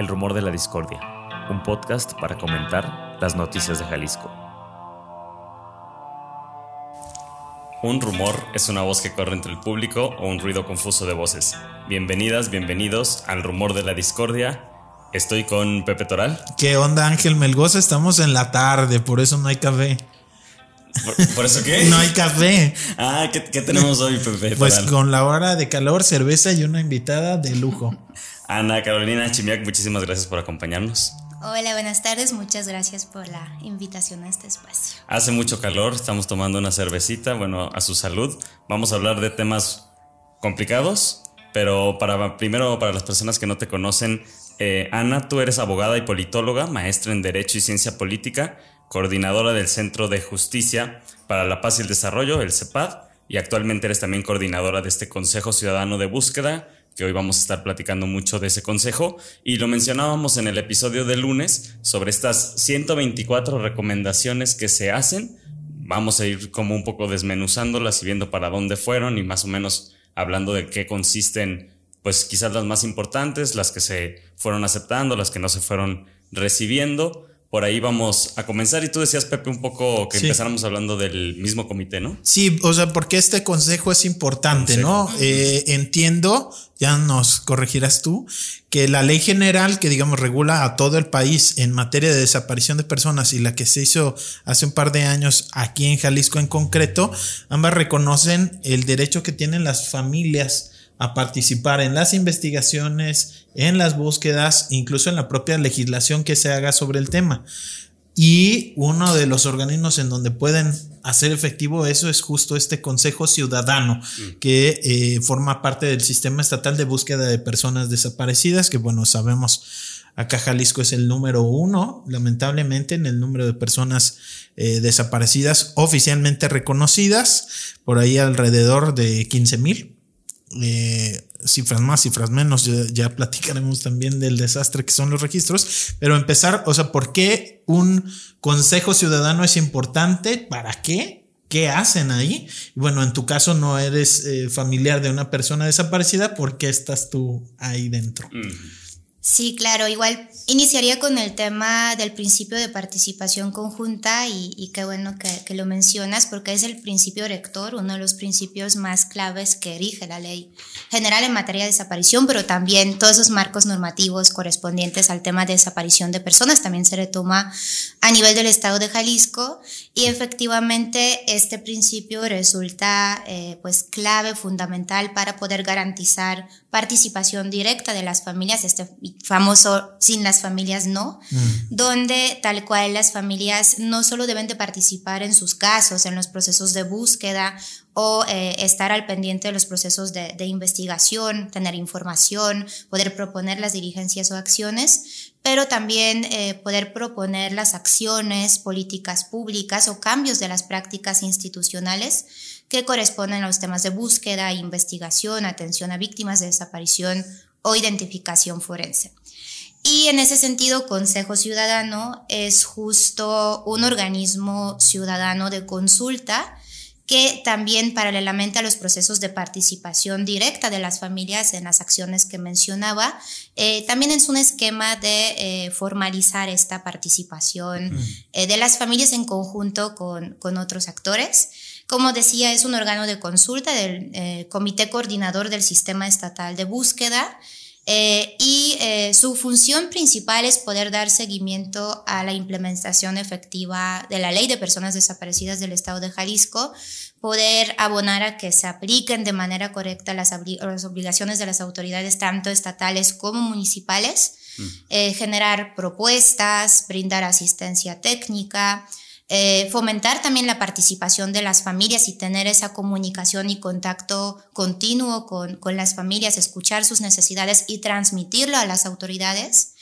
El Rumor de la Discordia, un podcast para comentar las noticias de Jalisco. Un rumor es una voz que corre entre el público o un ruido confuso de voces. Bienvenidas, bienvenidos al Rumor de la Discordia. Estoy con Pepe Toral. ¿Qué onda Ángel Melgoza? Estamos en la tarde, por eso no hay café. ¿Por, eso qué? no hay café. Ah, ¿qué, tenemos hoy, Pepe? Pues con la hora de calor, cerveza y una invitada de lujo. Ana Carolina Chimiak, muchísimas gracias por acompañarnos. Hola, buenas tardes. Muchas gracias por la invitación a este espacio. Hace mucho calor, estamos tomando una cervecita, bueno, a su salud. Vamos a hablar de temas complicados, pero para primero para las personas que no te conocen, eh, Ana, tú eres abogada y politóloga, maestra en Derecho y Ciencia Política, coordinadora del Centro de Justicia para la Paz y el Desarrollo, el CEPAD, y actualmente eres también coordinadora de este Consejo Ciudadano de Búsqueda, que hoy vamos a estar platicando mucho de ese consejo. Y lo mencionábamos en el episodio de lunes sobre estas 124 recomendaciones que se hacen. Vamos a ir como un poco desmenuzándolas y viendo para dónde fueron y más o menos hablando de qué consisten, pues quizás las más importantes, las que se fueron aceptando, las que no se fueron recibiendo por ahí vamos a comenzar. Y tú decías, Pepe, un poco que empezáramos hablando del mismo comité, ¿no? Sí, o sea, porque este consejo es importante, ¿no? Eh, entiendo, ya nos corregirás tú, que la ley general que, digamos, regula a todo el país en materia de desaparición de personas y la que se hizo hace un par de años aquí en Jalisco en concreto, ambas reconocen el derecho que tienen las familias a participar en las investigaciones, en las búsquedas, incluso en la propia legislación que se haga sobre el tema. Y uno de los organismos en donde pueden hacer efectivo eso es justo este Consejo Ciudadano, mm. que eh, forma parte del Sistema Estatal de Búsqueda de Personas Desaparecidas, que bueno, sabemos acá Jalisco es el número uno, lamentablemente, en el número de personas eh, desaparecidas oficialmente reconocidas, por ahí alrededor de 15 mil. Eh, cifras más, cifras menos, ya, platicaremos también del desastre que son los registros, pero empezar, o sea, ¿por qué un consejo ciudadano es importante? ¿Para qué? ¿Qué hacen ahí? Bueno, en tu caso no eres eh, familiar de una persona desaparecida, ¿por qué estás tú ahí dentro? Sí, claro, igual iniciaría con el tema del principio de participación conjunta y, qué bueno que, lo mencionas porque es el principio rector, uno de los principios más claves que rige la ley general en materia de desaparición, pero también todos esos marcos normativos correspondientes al tema de desaparición de personas también se retoma a nivel del Estado de Jalisco. Y efectivamente este principio resulta eh, pues clave, fundamental para poder garantizar participación directa de las familias, este famoso sin las familias no, mm. donde tal cual las familias no solo deben de participar en sus casos, en los procesos de búsqueda o eh, estar al pendiente de los procesos de, investigación, tener información, poder proponer las dirigencias o acciones, pero también eh, poder proponer las acciones, políticas públicas o cambios de las prácticas institucionales que corresponden a los temas de búsqueda, investigación, atención a víctimas de desaparición o identificación forense. Y en ese sentido, Consejo Ciudadano es justo un organismo ciudadano de consulta que también paralelamente a los procesos de participación directa de las familias en las acciones que mencionaba, eh, también es un esquema de eh, formalizar esta participación eh, de las familias en conjunto con, con otros actores. Como decía, es un órgano de consulta del eh, Comité Coordinador del Sistema Estatal de Búsqueda eh, y eh, su función principal es poder dar seguimiento a la implementación efectiva de la Ley de Personas Desaparecidas del Estado de Jalisco, poder abonar a que se apliquen de manera correcta las, las obligaciones de las autoridades tanto estatales como municipales, mm. generar propuestas, brindar asistencia técnica, eh, fomentar también la participación de las familias y tener esa comunicación y contacto continuo con, con las familias, escuchar sus necesidades y transmitirlo a las autoridades.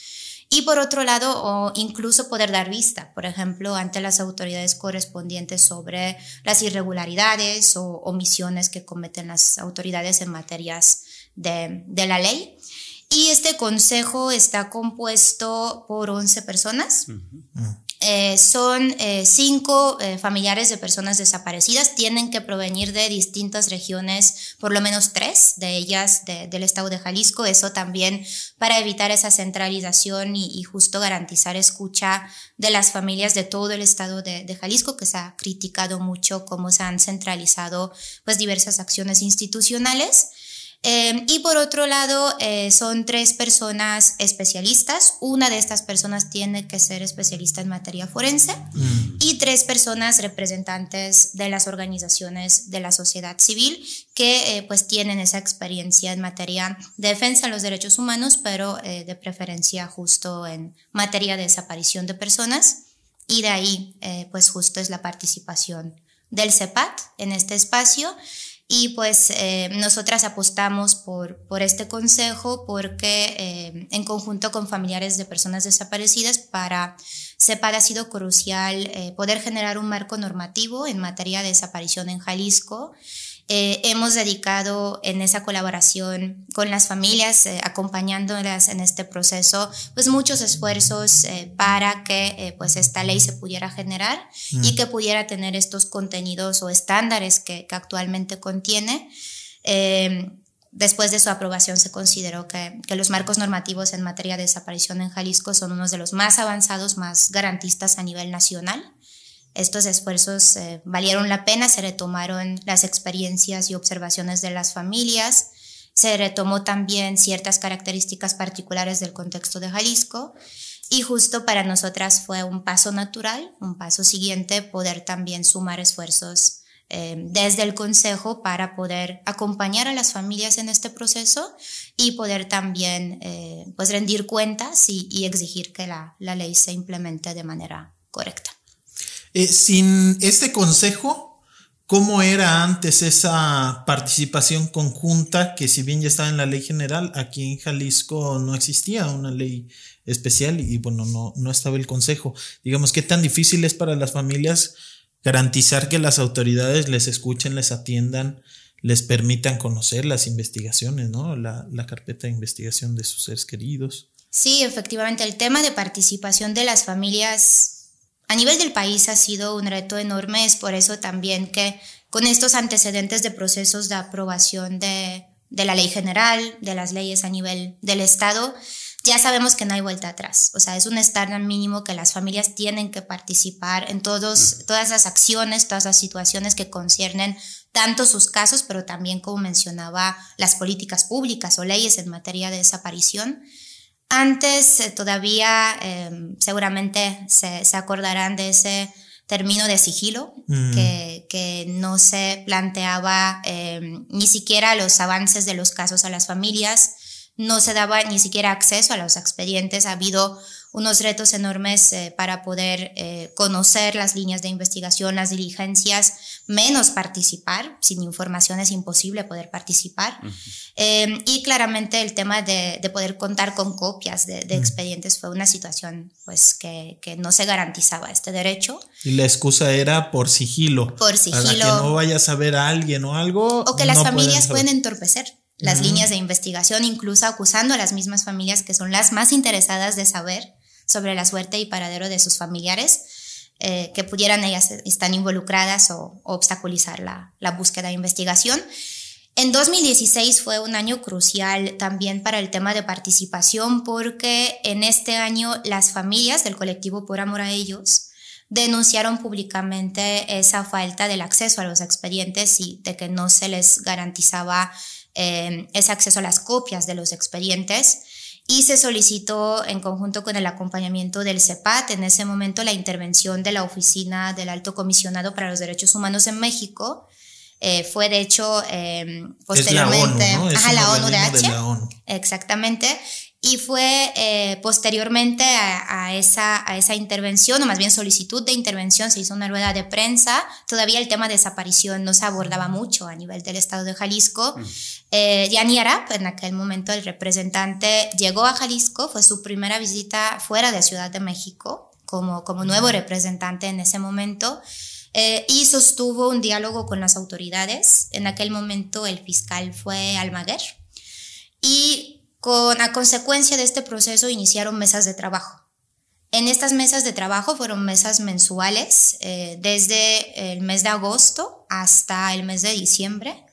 Y por otro lado, o incluso poder dar vista, por ejemplo, ante las autoridades correspondientes sobre las irregularidades o omisiones que cometen las autoridades en materias de, de la ley. Y este consejo está compuesto por 11 personas. Eh, son eh, cinco eh, familiares de personas desaparecidas, tienen que provenir de distintas regiones, por lo menos tres de ellas del estado de Jalisco, eso también para evitar esa centralización y, justo garantizar escucha de las familias de todo el estado de, de, Jalisco, que se ha criticado mucho cómo se han centralizado pues diversas acciones institucionales. Em, y por otro lado, eh, son tres personas especialistas. Una de estas personas tiene que ser especialista en materia forense mm. y tres personas representantes de las organizaciones de la sociedad civil que eh, pues tienen esa experiencia en materia de defensa de los derechos humanos, pero eh, de preferencia justo en materia de desaparición de personas. Y de ahí, pues justo es la participación del CEPAT en este espacio. Y pues eh, nosotras apostamos por, por este consejo porque eh, en conjunto con familiares de personas desaparecidas para CEPAD ha sido crucial eh, poder generar un marco normativo en materia de desaparición en Jalisco eh, hemos dedicado en esa colaboración con las familias, eh, acompañándolas en este proceso, pues muchos esfuerzos eh, para que pues esta ley se pudiera generar y mm. que pudiera tener estos contenidos o estándares que, que actualmente contiene. Después de su aprobación se consideró que, que, los marcos normativos en materia de desaparición en Jalisco son unos de los más avanzados, más garantistas a nivel nacional. Estos esfuerzos eh, valieron la pena, se retomaron las experiencias y observaciones de las familias, se retomó también ciertas características particulares del contexto de Jalisco y justo para nosotras fue un paso natural, un paso siguiente, poder también sumar esfuerzos eh, desde el Consejo para poder acompañar a las familias en este proceso y poder también eh, pues rendir cuentas y, y exigir que la, la ley se implemente de manera correcta. Eh, sin este consejo, ¿cómo era antes esa participación conjunta que si bien ya estaba en la ley general, aquí en Jalisco no existía una ley especial y bueno, no, no estaba el consejo? Digamos, ¿qué tan difícil es para las familias garantizar que las autoridades les escuchen, les atiendan? les permitan conocer las investigaciones, ¿no? La, la, carpeta de investigación de sus seres queridos. Sí, efectivamente, el tema de participación de las familias a nivel del país ha sido un reto enorme, es por eso también que con estos antecedentes de procesos de aprobación de, la ley general, de las leyes a nivel del Estado, ya sabemos que no hay vuelta atrás. O sea, es un estándar mínimo que las familias tienen que participar en todos, todas las acciones, todas las situaciones que conciernen tanto sus casos, pero también, como mencionaba, las políticas públicas o leyes en materia de desaparición. Antes eh, todavía em, seguramente se, acordarán de ese término de sigilo, mm. que, no se planteaba em, ni siquiera los avances de los casos a las familias, no se daba ni siquiera acceso a los expedientes. Ha habido unos retos enormes eh, para poder eh, conocer las líneas de investigación, las diligencias, menos participar. Sin información es imposible poder participar. Em, y claramente el tema de, poder contar con copias de, expedientes fue una situación pues, que, no se garantizaba este derecho. Y la excusa era por sigilo. Por sigilo. Para que no vayas a ver a alguien o algo. O que las familias pueden entorpecer las líneas de investigación, incluso acusando a las mismas familias que son las más interesadas de saber sobre la suerte y paradero de sus familiares, eh, que pudieran ellas estar involucradas o, obstaculizar la, la, búsqueda de investigación. En 2016 fue un año crucial también para el tema de participación porque en este año las familias del colectivo Por Amor a Ellos denunciaron públicamente esa falta del acceso a los expedientes y de que no se les garantizaba eh, ese acceso a las copias de los expedientes y se solicitó en conjunto con el acompañamiento del CEPAT, en ese momento la intervención de la Oficina del Alto Comisionado para los Derechos Humanos en México. Eh, fue de hecho posteriormente a la ONU, de H. Exactamente y fue eh, posteriormente a, esa, a esa intervención, o más bien solicitud de intervención, se hizo una rueda de prensa. Todavía el tema de desaparición no se abordaba mucho a nivel del estado de Jalisco. Mm. Eh, Arap, en aquel momento el representante, llegó a Jalisco, fue su primera visita fuera de Ciudad de México, como, como nuevo representante en ese momento. Eh, y sostuvo un diálogo con las autoridades. En aquel momento el fiscal fue Almaguer. Y con, a consecuencia de este proceso iniciaron mesas de trabajo En estas mesas de trabajo fueron mesas mensuales eh, desde el mes de agosto hasta el mes de diciembre.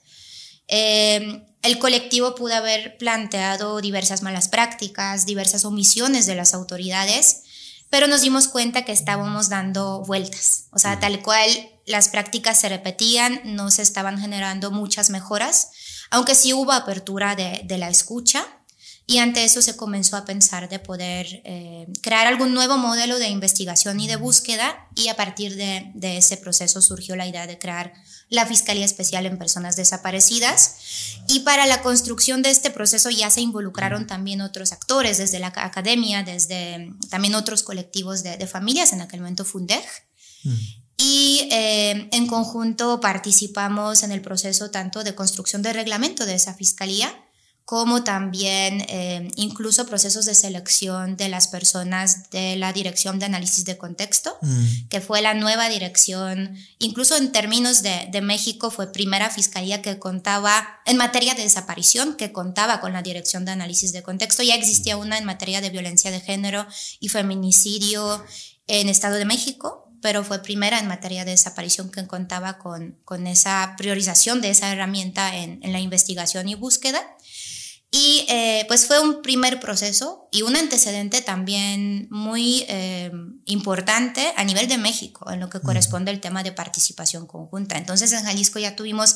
Eh, el colectivo pudo haber planteado diversas malas prácticas, diversas omisiones de las autoridades, pero nos dimos cuenta que estábamos dando vueltas. O sea, tal cual las prácticas se repetían, no se estaban generando muchas mejoras, aunque sí hubo apertura de, de la escucha. Y ante eso se comenzó a pensar de poder eh, crear algún nuevo modelo de investigación y de búsqueda y a partir de, de, ese proceso surgió la idea de crear la Fiscalía Especial en Personas Desaparecidas. Y para la construcción de este proceso ya se involucraron también otros actores, desde la academia, desde también otros colectivos de, familias, en aquel momento Fundeg. Mm. Y eh, en conjunto participamos en el proceso tanto de construcción de reglamento de esa fiscalía, como también eh, incluso procesos de selección de las personas de la Dirección de Análisis de Contexto, mm. que fue la nueva dirección, incluso en términos de, de, México, fue primera fiscalía que contaba en materia de desaparición, que contaba con la Dirección de Análisis de Contexto. Ya existía una en materia de violencia de género y feminicidio en Estado de México, pero fue primera en materia de desaparición que contaba con, con esa priorización de esa herramienta en, en la investigación y búsqueda. Y eh, pues fue un primer proceso y un antecedente también muy eh, importante a nivel de México en lo que corresponde al tema de participación conjunta. Entonces en Jalisco ya tuvimos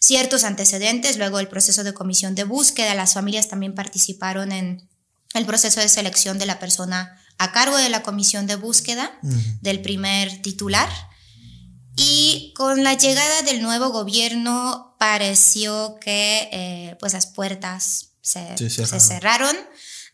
ciertos antecedentes, luego el proceso de comisión de búsqueda, las familias también participaron en el proceso de selección de la persona a cargo de la comisión de búsqueda del primer titular. Y con la llegada del nuevo gobierno pareció que eh, pues las puertas se, cerraron.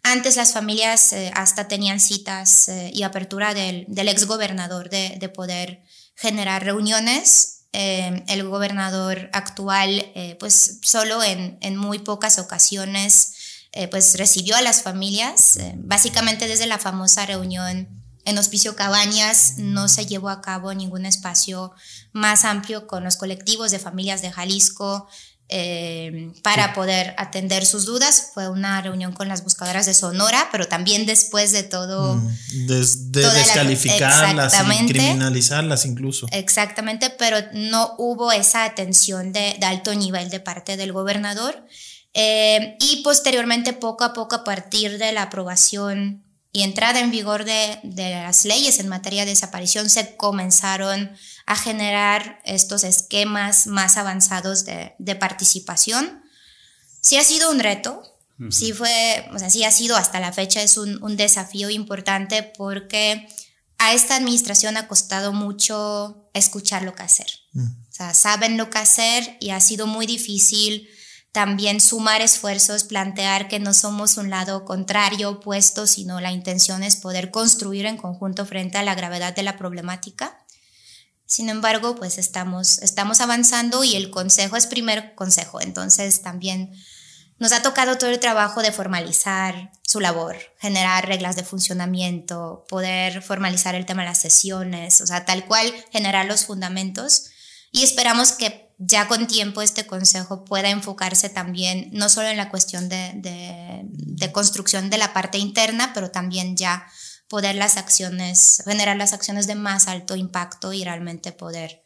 Antes las familias eh, hasta tenían citas eh, y apertura del, del ex gobernador de, de, poder generar reuniones. Eh, el gobernador actual, pues solo en, en, muy pocas ocasiones, pues recibió a las familias. básicamente desde la famosa reunión en Hospicio Cabañas no se llevó a cabo ningún espacio más amplio con los colectivos de familias de Jalisco, eh, para poder atender sus dudas. Fue una reunión con las buscadoras de Sonora, pero también después de todo... Mm, de, descalificarlas y criminalizarlas incluso. Exactamente, pero no hubo esa atención de, de alto nivel de parte del gobernador. Eh, y posteriormente, poco a poco, a partir de la aprobación y entrada en vigor de, de las leyes en materia de desaparición, se comenzaron a generar estos esquemas más avanzados de, de participación. Sí ha sido un reto, sí fue, o sea, sí ha sido hasta la fecha es un, un desafío importante porque a esta administración ha costado mucho escuchar lo que hacer. O sea, saben lo que hacer y ha sido muy difícil también sumar esfuerzos, plantear que no somos un lado contrario, opuesto, sino la intención es poder construir en conjunto frente a la gravedad de la problemática. Sin embargo, pues estamos, estamos avanzando y el consejo es primer consejo, entonces también nos ha tocado todo el trabajo de formalizar su labor, generar reglas de funcionamiento, poder formalizar el tema de las sesiones, o sea, tal cual generar los fundamentos. Y esperamos que ya con tiempo este consejo pueda enfocarse también no solo en la cuestión de, de, de construcción de la parte interna, pero también ya poder las acciones, generar las acciones de más alto impacto y realmente poder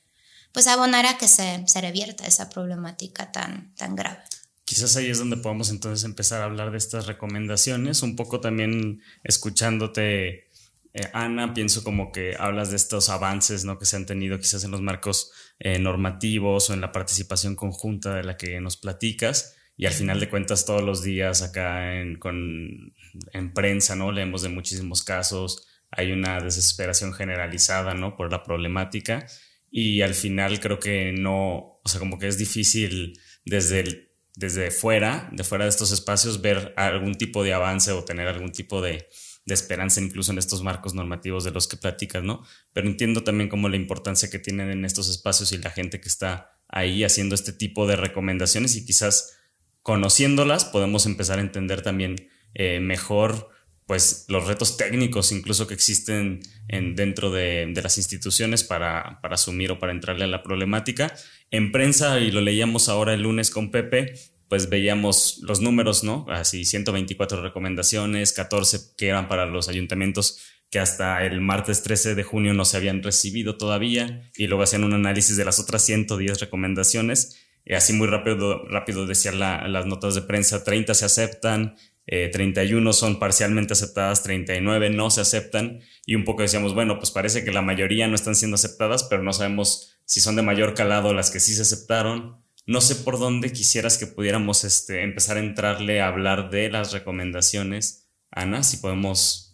pues abonar a que se, se revierta esa problemática tan, tan grave. Quizás ahí es donde podemos entonces empezar a hablar de estas recomendaciones, un poco también escuchándote, eh, Ana, pienso como que hablas de estos avances ¿no? que se han tenido quizás en los marcos eh, normativos o en la participación conjunta de la que nos platicas y al final de cuentas todos los días acá en, con en prensa, ¿no? Leemos de muchísimos casos, hay una desesperación generalizada, ¿no? Por la problemática y al final creo que no, o sea, como que es difícil desde, desde fuera, de fuera de estos espacios, ver algún tipo de avance o tener algún tipo de, de esperanza incluso en estos marcos normativos de los que platicas, ¿no? Pero entiendo también como la importancia que tienen en estos espacios y la gente que está ahí haciendo este tipo de recomendaciones y quizás conociéndolas podemos empezar a entender también eh, mejor pues los retos técnicos incluso que existen en, dentro de, de las instituciones para, para, asumir o para entrarle a la problemática. En prensa, y lo leíamos ahora el lunes con Pepe, pues veíamos los números, ¿no? Así 124 recomendaciones, 14 que eran para los ayuntamientos que hasta el martes 13 de junio no se habían recibido todavía y luego hacían un análisis de las otras 110 recomendaciones y así muy rápido, rápido decían las notas de prensa, 30 se aceptan, 31 eh, son parcialmente aceptadas, 39 no se aceptan y un poco decíamos, bueno, pues parece que la mayoría no están siendo aceptadas, pero no sabemos si son de mayor calado las que sí se aceptaron. No sé por dónde quisieras que pudiéramos este, empezar a entrarle a hablar de las recomendaciones. Ana, si podemos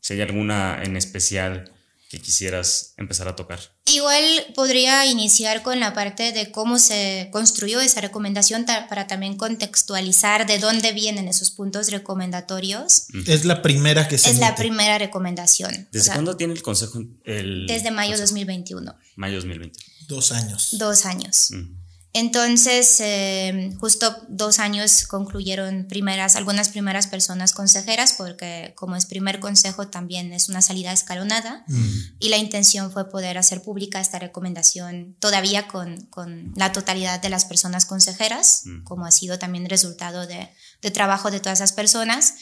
si hay alguna en especial que quisieras empezar a tocar. Igual podría iniciar con la parte de cómo se construyó esa recomendación para también contextualizar de dónde vienen esos puntos recomendatorios. Es la primera que se Es la primera recomendación. ¿Desde cuándo tiene el consejo? El desde mayo de 2021. Mayo 2021. Dos años. Dos años. Entonces, eh, justo dos años concluyeron primeras, algunas primeras personas consejeras, porque como es primer consejo también es una salida escalonada, mm. y la intención fue poder hacer pública esta recomendación todavía con, con la totalidad de las personas consejeras, mm. como ha sido también resultado de, de, trabajo de todas esas personas,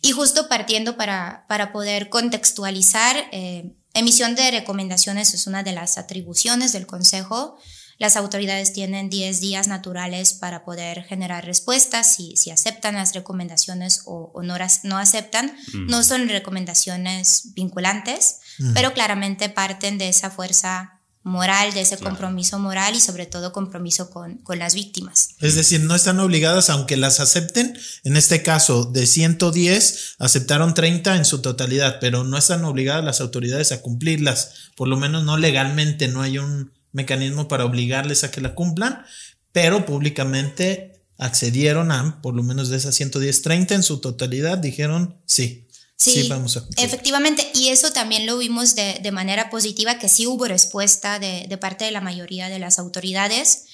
y justo partiendo para, para poder contextualizar, eh, emisión de recomendaciones es una de las atribuciones del consejo, las autoridades tienen 10 días naturales para poder generar respuestas, si, si aceptan las recomendaciones o, no, no, aceptan. No son recomendaciones vinculantes, pero claramente parten de esa fuerza moral, de ese compromiso moral y sobre todo compromiso con, con, las víctimas. Es decir, no están obligadas, aunque las acepten, en este caso de 110, aceptaron 30 en su totalidad, pero no están obligadas las autoridades a cumplirlas, por lo menos no legalmente, no hay un mecanismo para obligarles a que la cumplan, pero públicamente accedieron a, por lo menos de esas 110, 30 en su totalidad, dijeron sí. Sí, vamos a efectivamente, y eso también lo vimos de, de manera positiva, que sí hubo respuesta de, de, parte de la mayoría de las autoridades,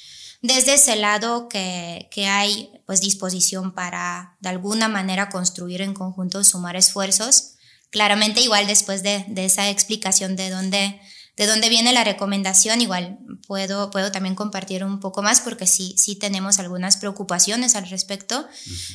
desde ese lado que, que hay pues disposición para de alguna manera construir en conjunto, sumar esfuerzos. Claramente igual después de, de esa explicación de dónde de dónde viene la recomendación, igual puedo, puedo también compartir un poco más porque sí, sí tenemos algunas preocupaciones al respecto,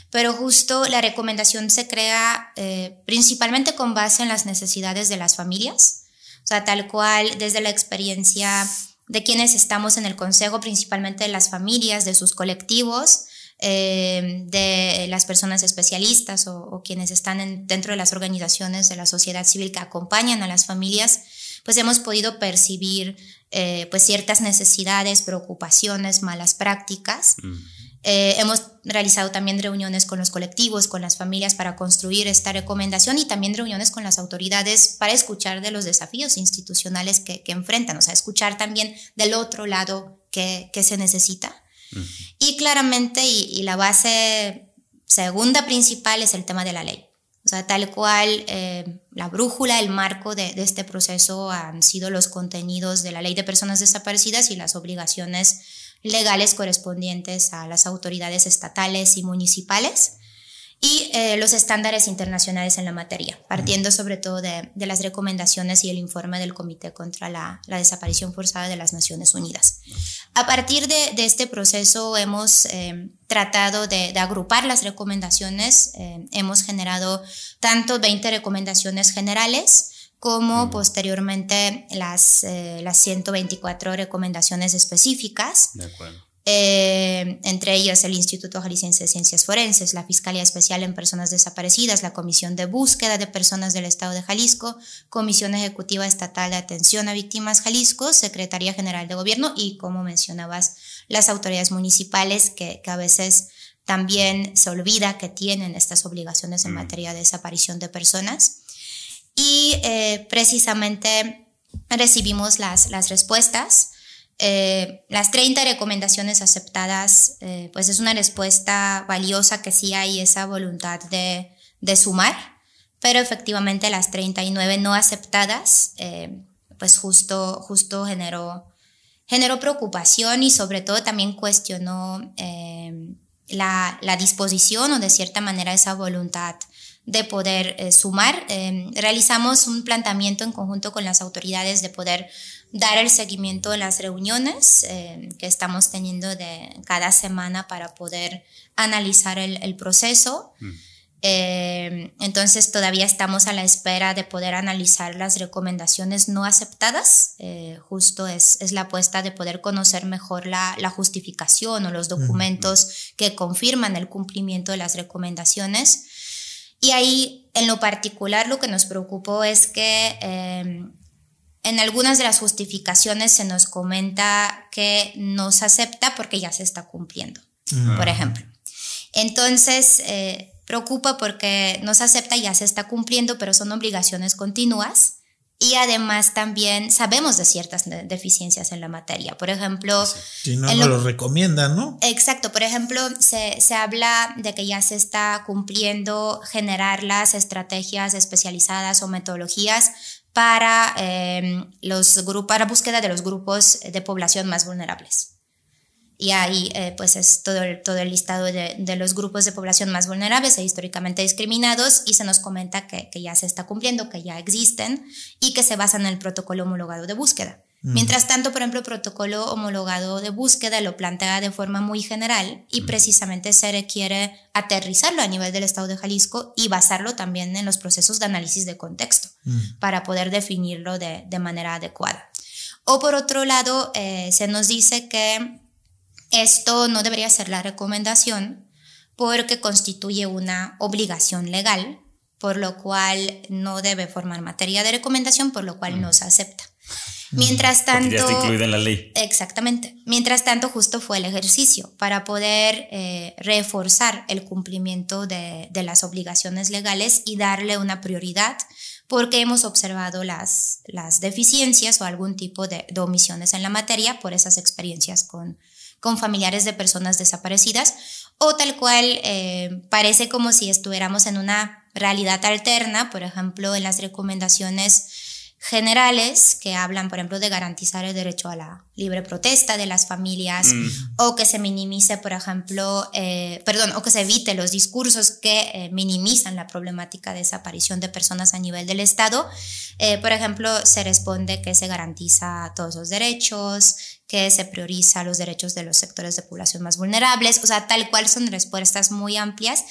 pero justo la recomendación se crea eh, principalmente con base en las necesidades de las familias, o sea, tal cual desde la experiencia de quienes estamos en el consejo, principalmente de las familias, de sus colectivos, eh, de las personas especialistas o, quienes están dentro de las organizaciones de la sociedad civil que acompañan a las familias, pues hemos podido percibir eh, pues ciertas necesidades, preocupaciones, malas prácticas. Eh, hemos realizado también reuniones con los colectivos, con las familias para construir esta recomendación y también reuniones con las autoridades para escuchar de los desafíos institucionales que, enfrentan, o sea, escuchar también del otro lado qué, se necesita. Y claramente, y la base segunda principal es el tema de la ley. O sea, tal cual eh, la brújula, el marco de, este proceso han sido los contenidos de la ley de personas desaparecidas y las obligaciones legales correspondientes a las autoridades estatales y municipales y eh, los estándares internacionales en la materia, partiendo sobre todo de, las recomendaciones y el informe del Comité contra la, Desaparición Forzada de las Naciones Unidas. A partir de, este proceso hemos eh, tratado de, agrupar las recomendaciones, eh, hemos generado tanto 20 recomendaciones generales, como posteriormente las, las 124 recomendaciones específicas. De acuerdo. Eh, entre ellas el Instituto Jalisciense de Ciencias Forenses, la Fiscalía Especial en Personas Desaparecidas, la Comisión de Búsqueda de Personas del Estado de Jalisco, Comisión Ejecutiva Estatal de Atención a Víctimas Jalisco, Secretaría General de Gobierno y, como mencionabas, las autoridades municipales que, a veces también se olvida que tienen estas obligaciones en mm. materia de desaparición de personas. Y eh, precisamente recibimos las, las respuestas eh, las 30 recomendaciones aceptadas, eh, pues es una respuesta valiosa que sí hay esa voluntad de, sumar, pero efectivamente las 39 no aceptadas, eh, pues justo, justo generó, generó preocupación y sobre todo también cuestionó la, la, disposición o de cierta manera esa voluntad de poder sumar. realizamos un planteamiento en conjunto con las autoridades de poder dar el seguimiento a las reuniones eh, que estamos teniendo de cada semana para poder analizar el, proceso. Mm. Eh, entonces todavía estamos a la espera de poder analizar las recomendaciones no aceptadas. Eh, justo es, es, la apuesta de poder conocer mejor la, la justificación o los documentos que confirman el cumplimiento de las recomendaciones. Y ahí, en lo particular, lo que nos preocupó es que eh, en algunas de las justificaciones se nos comenta que no se acepta porque ya se está cumpliendo, por ejemplo. Entonces, eh, preocupa porque no se acepta y ya se está cumpliendo, pero son obligaciones continuas. Y además también sabemos de ciertas deficiencias en la materia. Por ejemplo... Si no, no lo, recomiendan, ¿no? Exacto. Por ejemplo, se, se, habla de que ya se está cumpliendo generar las estrategias especializadas o metodologías para, eh, los para búsqueda de los grupos de población más vulnerables y ahí eh, pues es todo el, todo el listado de, de, los grupos de población más vulnerables e históricamente discriminados y se nos comenta que, que, ya se está cumpliendo, que ya existen y que se basan en el protocolo homologado de búsqueda. Mm. Mientras tanto, por ejemplo, el protocolo homologado de búsqueda lo plantea de forma muy general y mm. precisamente se requiere aterrizarlo a nivel del Estado de Jalisco y basarlo también en los procesos de análisis de contexto mm. para poder definirlo de, de, manera adecuada. O por otro lado, eh, se nos dice que esto no debería ser la recomendación porque constituye una obligación legal, por lo cual no debe formar materia de recomendación, por lo cual no se acepta. Mientras tanto... ya está incluida en la ley. Exactamente. Mientras tanto, justo fue el ejercicio para poder eh, reforzar el cumplimiento de, de, las obligaciones legales y darle una prioridad porque hemos observado las, las deficiencias o algún tipo de, de omisiones en la materia por esas experiencias con, con familiares de personas desaparecidas o tal cual eh, parece como si estuviéramos en una realidad alterna, por ejemplo, en las recomendaciones generales que hablan, por ejemplo, de garantizar el derecho a la libre protesta de las familias mm. o que se minimice, por ejemplo, eh, perdón, o que se evite los discursos que eh, minimizan la problemática de desaparición de personas a nivel del Estado. Eh, por ejemplo, se responde que se garantiza todos los derechos, que se prioriza los derechos de los sectores de población más vulnerables, o sea, tal cual son respuestas muy amplias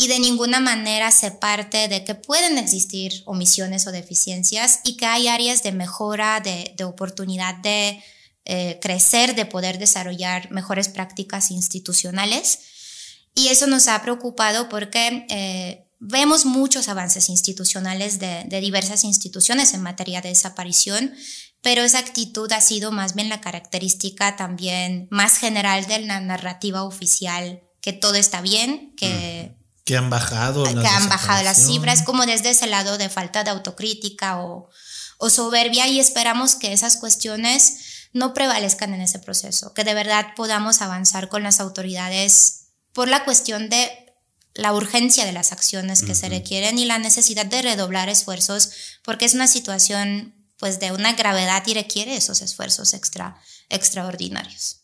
y de ninguna manera se parte de que pueden existir omisiones o deficiencias y que hay áreas de mejora, de, oportunidad de eh, crecer, de poder desarrollar mejores prácticas institucionales. Y eso nos ha preocupado porque eh, vemos muchos avances institucionales de, de diversas instituciones en materia de desaparición, pero esa actitud ha sido más bien la característica también más general de la narrativa oficial, que todo está bien, que... Mm que han bajado. Que han bajado las cifras, como desde ese lado de falta de autocrítica o, o soberbia y esperamos que esas cuestiones no prevalezcan en ese proceso, que de verdad podamos avanzar con las autoridades por la cuestión de la urgencia de las acciones que se requieren y la necesidad de redoblar esfuerzos, porque es una situación pues de una gravedad y requiere esos esfuerzos extra, extraordinarios.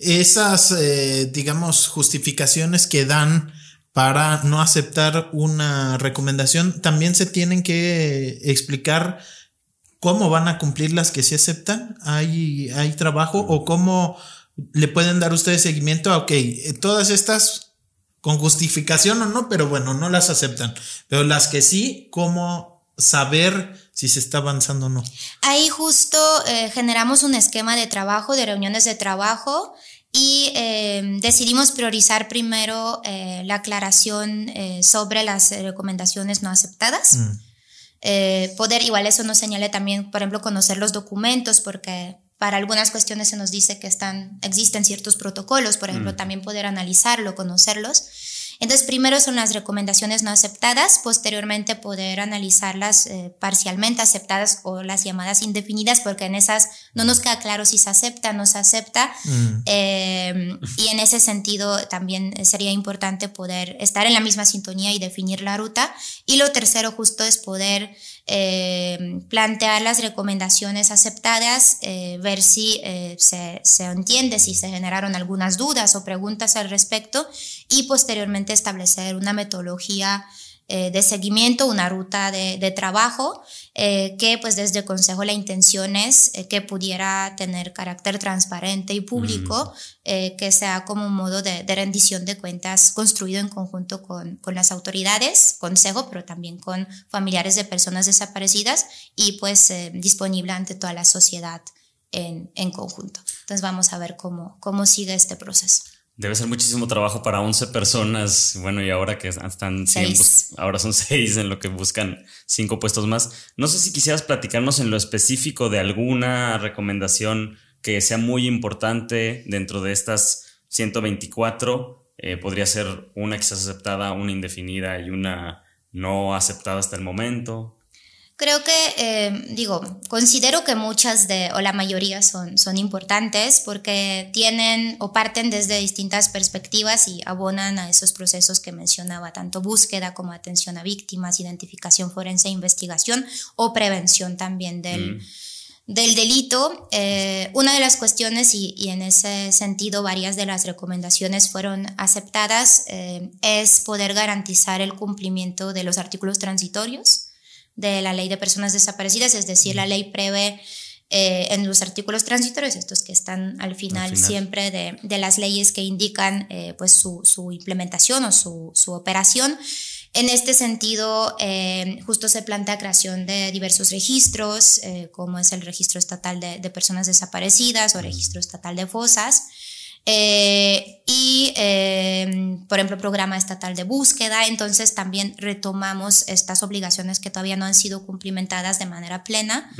Esas, eh, digamos, justificaciones que dan para no aceptar una recomendación, también se tienen que explicar cómo van a cumplir las que se aceptan. ¿Hay, hay trabajo o cómo le pueden dar ustedes seguimiento a, ok, todas estas con justificación o no, pero bueno, no las aceptan. Pero las que sí, ¿cómo saber si se está avanzando o no? Ahí justo eh, generamos un esquema de trabajo, de reuniones de trabajo y eh, decidimos priorizar primero eh, la aclaración eh, sobre las recomendaciones no aceptadas. Mm. poder, igual eso nos señale también, por ejemplo, conocer los documentos, porque para algunas cuestiones se nos dice que están, existen ciertos protocolos, por ejemplo, mm. también poder analizarlo, conocerlos. Entonces, primero son las recomendaciones no aceptadas, posteriormente poder analizarlas eh, parcialmente aceptadas o las llamadas indefinidas, porque en esas no nos queda claro si se acepta o no se acepta. Mm. Eh, y en ese sentido también sería importante poder estar en la misma sintonía y definir la ruta. Y lo tercero justo es poder eh, plantear las recomendaciones aceptadas, eh, ver si eh, se, se, entiende, si se generaron algunas dudas o preguntas al respecto y posteriormente establecer una metodología eh, de seguimiento, una ruta de, trabajo, eh, que pues desde el Consejo la intención es eh, que pudiera tener carácter transparente y público, que sea como un modo de, rendición de cuentas construido en conjunto con, con, las autoridades, Consejo, pero también con familiares de personas desaparecidas y pues disponible ante toda la sociedad en, en conjunto. Entonces vamos a ver cómo, cómo sigue este proceso. Debe ser muchísimo trabajo para 11 personas. Bueno, y ahora que están 100, ahora son 6 en lo que buscan 5 puestos más. No sé si quisieras platicarnos en lo específico de alguna recomendación que sea muy importante dentro de estas 124. Eh, podría ser una que sea aceptada, una indefinida y una no aceptada hasta el momento. Creo que, eh, digo, considero que muchas de, o la mayoría son, son importantes porque tienen o parten desde distintas perspectivas y abonan a esos procesos que mencionaba, tanto búsqueda como atención a víctimas, identificación forense, investigación o prevención también del, mm. del delito. Eh, una de las cuestiones, y, y, en ese sentido varias de las recomendaciones fueron aceptadas, eh, es poder garantizar el cumplimiento de los artículos transitorios de la ley de personas desaparecidas, es decir, la ley prevé eh, en los artículos transitorios, estos que están al final, siempre de, de, las leyes que indican eh, pues su, su, implementación o su, su operación. En este sentido, eh, justo se plantea creación de diversos registros, como es el registro estatal de, de personas desaparecidas o registro estatal de fosas. Eh, y, em, por ejemplo, programa estatal de búsqueda. Entonces también retomamos estas obligaciones que todavía no han sido cumplimentadas de manera plena.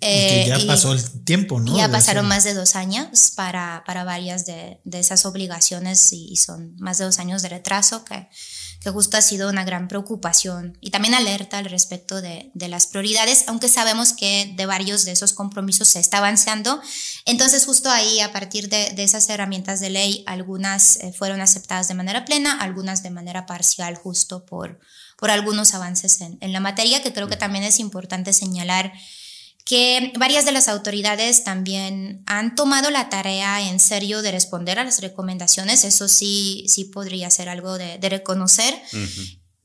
que ya eh, pasó el tiempo, ¿no? Ya pasaron más de dos años para, para varias de, de esas obligaciones y, son más de dos años de retraso que que justo ha sido una gran preocupación y también alerta al respecto de, de, las prioridades, aunque sabemos que de varios de esos compromisos se está avanzando. Entonces justo ahí, a partir de, de esas herramientas de ley, algunas eh, fueron aceptadas de manera plena, algunas de manera parcial, justo por, por algunos avances en, en la materia, que creo que también es importante señalar que varias de las autoridades también han tomado la tarea en serio de responder a las recomendaciones, eso sí, sí podría ser algo de, reconocer,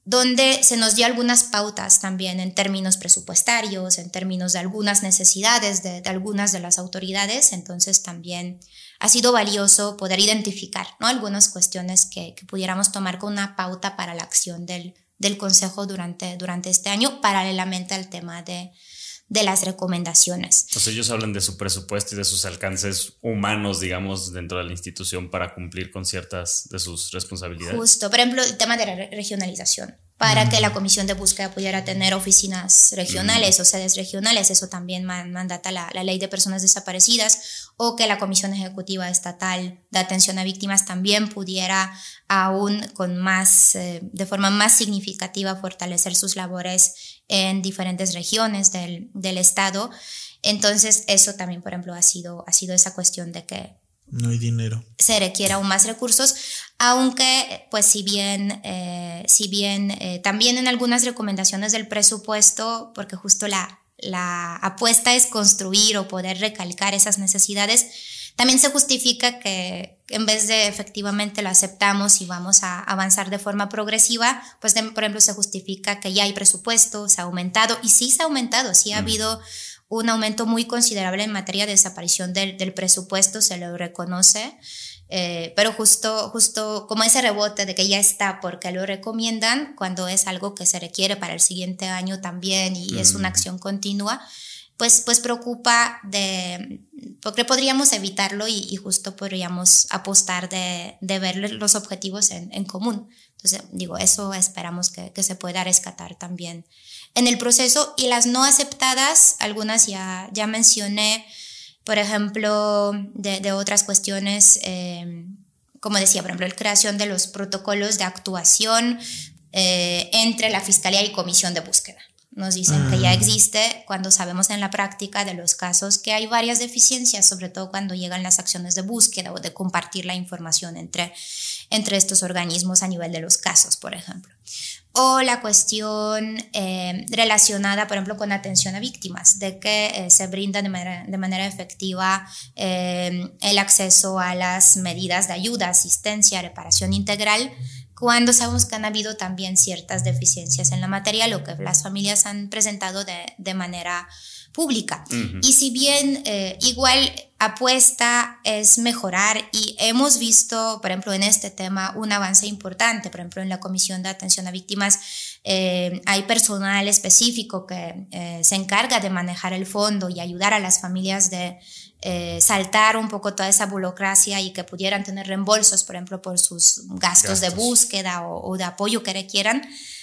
donde se nos dio algunas pautas también en términos presupuestarios, en términos de algunas necesidades de, algunas de las autoridades, entonces también ha sido valioso poder identificar ¿no? algunas cuestiones que, pudiéramos tomar con una pauta para la acción del, del Consejo durante, durante este año, paralelamente al tema de de las recomendaciones. Pues ellos hablan de su presupuesto y de sus alcances humanos, digamos, dentro de la institución para cumplir con ciertas de sus responsabilidades. Justo, por ejemplo, el tema de la regionalización para que la Comisión de Búsqueda pudiera tener oficinas regionales o sedes regionales. Eso también mandata la, Ley de Personas Desaparecidas o que la Comisión Ejecutiva Estatal de Atención a Víctimas también pudiera aún con más, eh, de forma más significativa fortalecer sus labores en diferentes regiones del, del Estado. Entonces, eso también, por ejemplo, ha sido, ha sido esa cuestión de que no hay dinero. Se requiere aún más recursos, aunque, pues, si bien, eh, si bien eh, también en algunas recomendaciones del presupuesto, porque justo la, la apuesta es construir o poder recalcar esas necesidades, también se justifica que en vez de efectivamente lo aceptamos y vamos a avanzar de forma progresiva, pues por ejemplo se justifica que ya hay presupuesto, se ha aumentado y sí se ha aumentado, sí ha habido un aumento muy considerable en materia de desaparición del, del presupuesto, se lo reconoce, eh, pero justo, justo como ese rebote de que ya está porque lo recomiendan, cuando es algo que se requiere para el siguiente año también y es una mm. acción continua, pues, pues preocupa de, porque podríamos evitarlo y, justo podríamos apostar de, de ver los objetivos en, en, común. Entonces, digo, eso esperamos que, que se pueda rescatar también en el proceso y las no aceptadas, algunas ya, ya mencioné, por ejemplo, de, otras cuestiones, eh, como decía, por ejemplo, la creación de los protocolos de actuación eh, entre la Fiscalía y Comisión de Búsqueda. Nos dicen que ya mm. existe cuando sabemos en la práctica de los casos que hay varias deficiencias, sobre todo cuando llegan las acciones de búsqueda o de compartir la información entre, entre estos organismos a nivel de los casos, por ejemplo o la cuestión eh, relacionada, por ejemplo, con atención a víctimas, de que eh, se brinda de manera, efectiva eh, el acceso a las medidas de ayuda, asistencia, reparación integral cuando sabemos que han habido también ciertas deficiencias en la materia, lo que las familias han presentado de, de manera pública. Y si bien eh, igual apuesta es mejorar y hemos visto, por ejemplo, en este tema un avance importante, por ejemplo, en la Comisión de Atención a Víctimas eh, hay personal específico que eh, se encarga de manejar el fondo y ayudar a las familias de saltar un poco toda esa burocracia y que pudieran tener reembolsos, por ejemplo, por sus gastos, de búsqueda o, o de apoyo que requieran,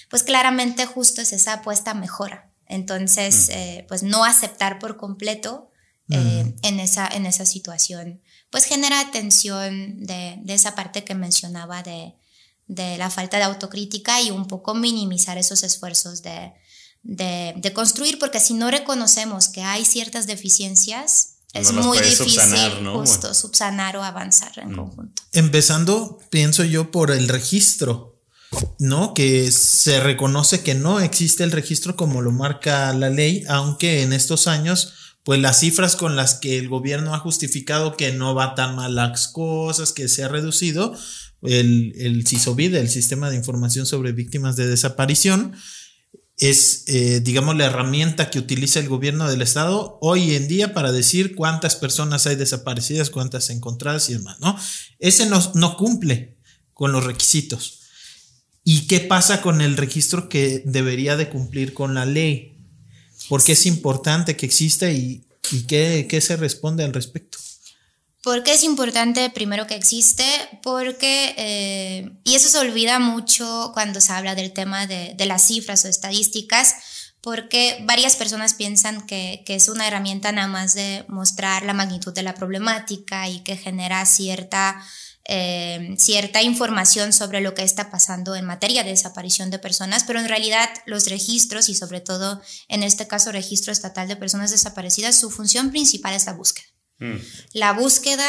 pues claramente justo es esa apuesta mejora. Entonces, eh, pues no aceptar por completo eh, en, esa, en esa situación, pues genera tensión de, esa parte que mencionaba de, la falta de autocrítica y un poco minimizar esos esfuerzos de, construir, porque si no reconocemos que hay ciertas deficiencias, es muy difícil justo subsanar o avanzar en conjunto. Empezando, pienso yo, por el registro. ¿no? Que se reconoce que no existe el registro como lo marca la ley, aunque en estos años, pues las cifras con las que el gobierno ha justificado que no va tan mal las cosas, que se ha reducido, el, el CISOVID, el Sistema de Información sobre Víctimas de Desaparición, es, eh, digamos, la herramienta que utiliza el gobierno del estado hoy en día para decir cuántas personas hay desaparecidas, cuántas encontradas y demás, ¿no? Ese no, no cumple con los requisitos. ¿Y qué pasa con el registro que debería de cumplir con la ley? Porque es importante que exista y, qué, se responde al respecto? ¿Por qué es importante primero que existe? Porque, eh, y eso se olvida mucho cuando se habla del tema de, las cifras o estadísticas, porque varias personas piensan que, que, es una herramienta nada más de mostrar la magnitud de la problemática y que genera cierta eh, cierta información sobre lo que está pasando en materia de desaparición de personas, pero en realidad los registros y sobre todo en este caso registro estatal de personas desaparecidas, su función principal es la búsqueda. Mm. La búsqueda,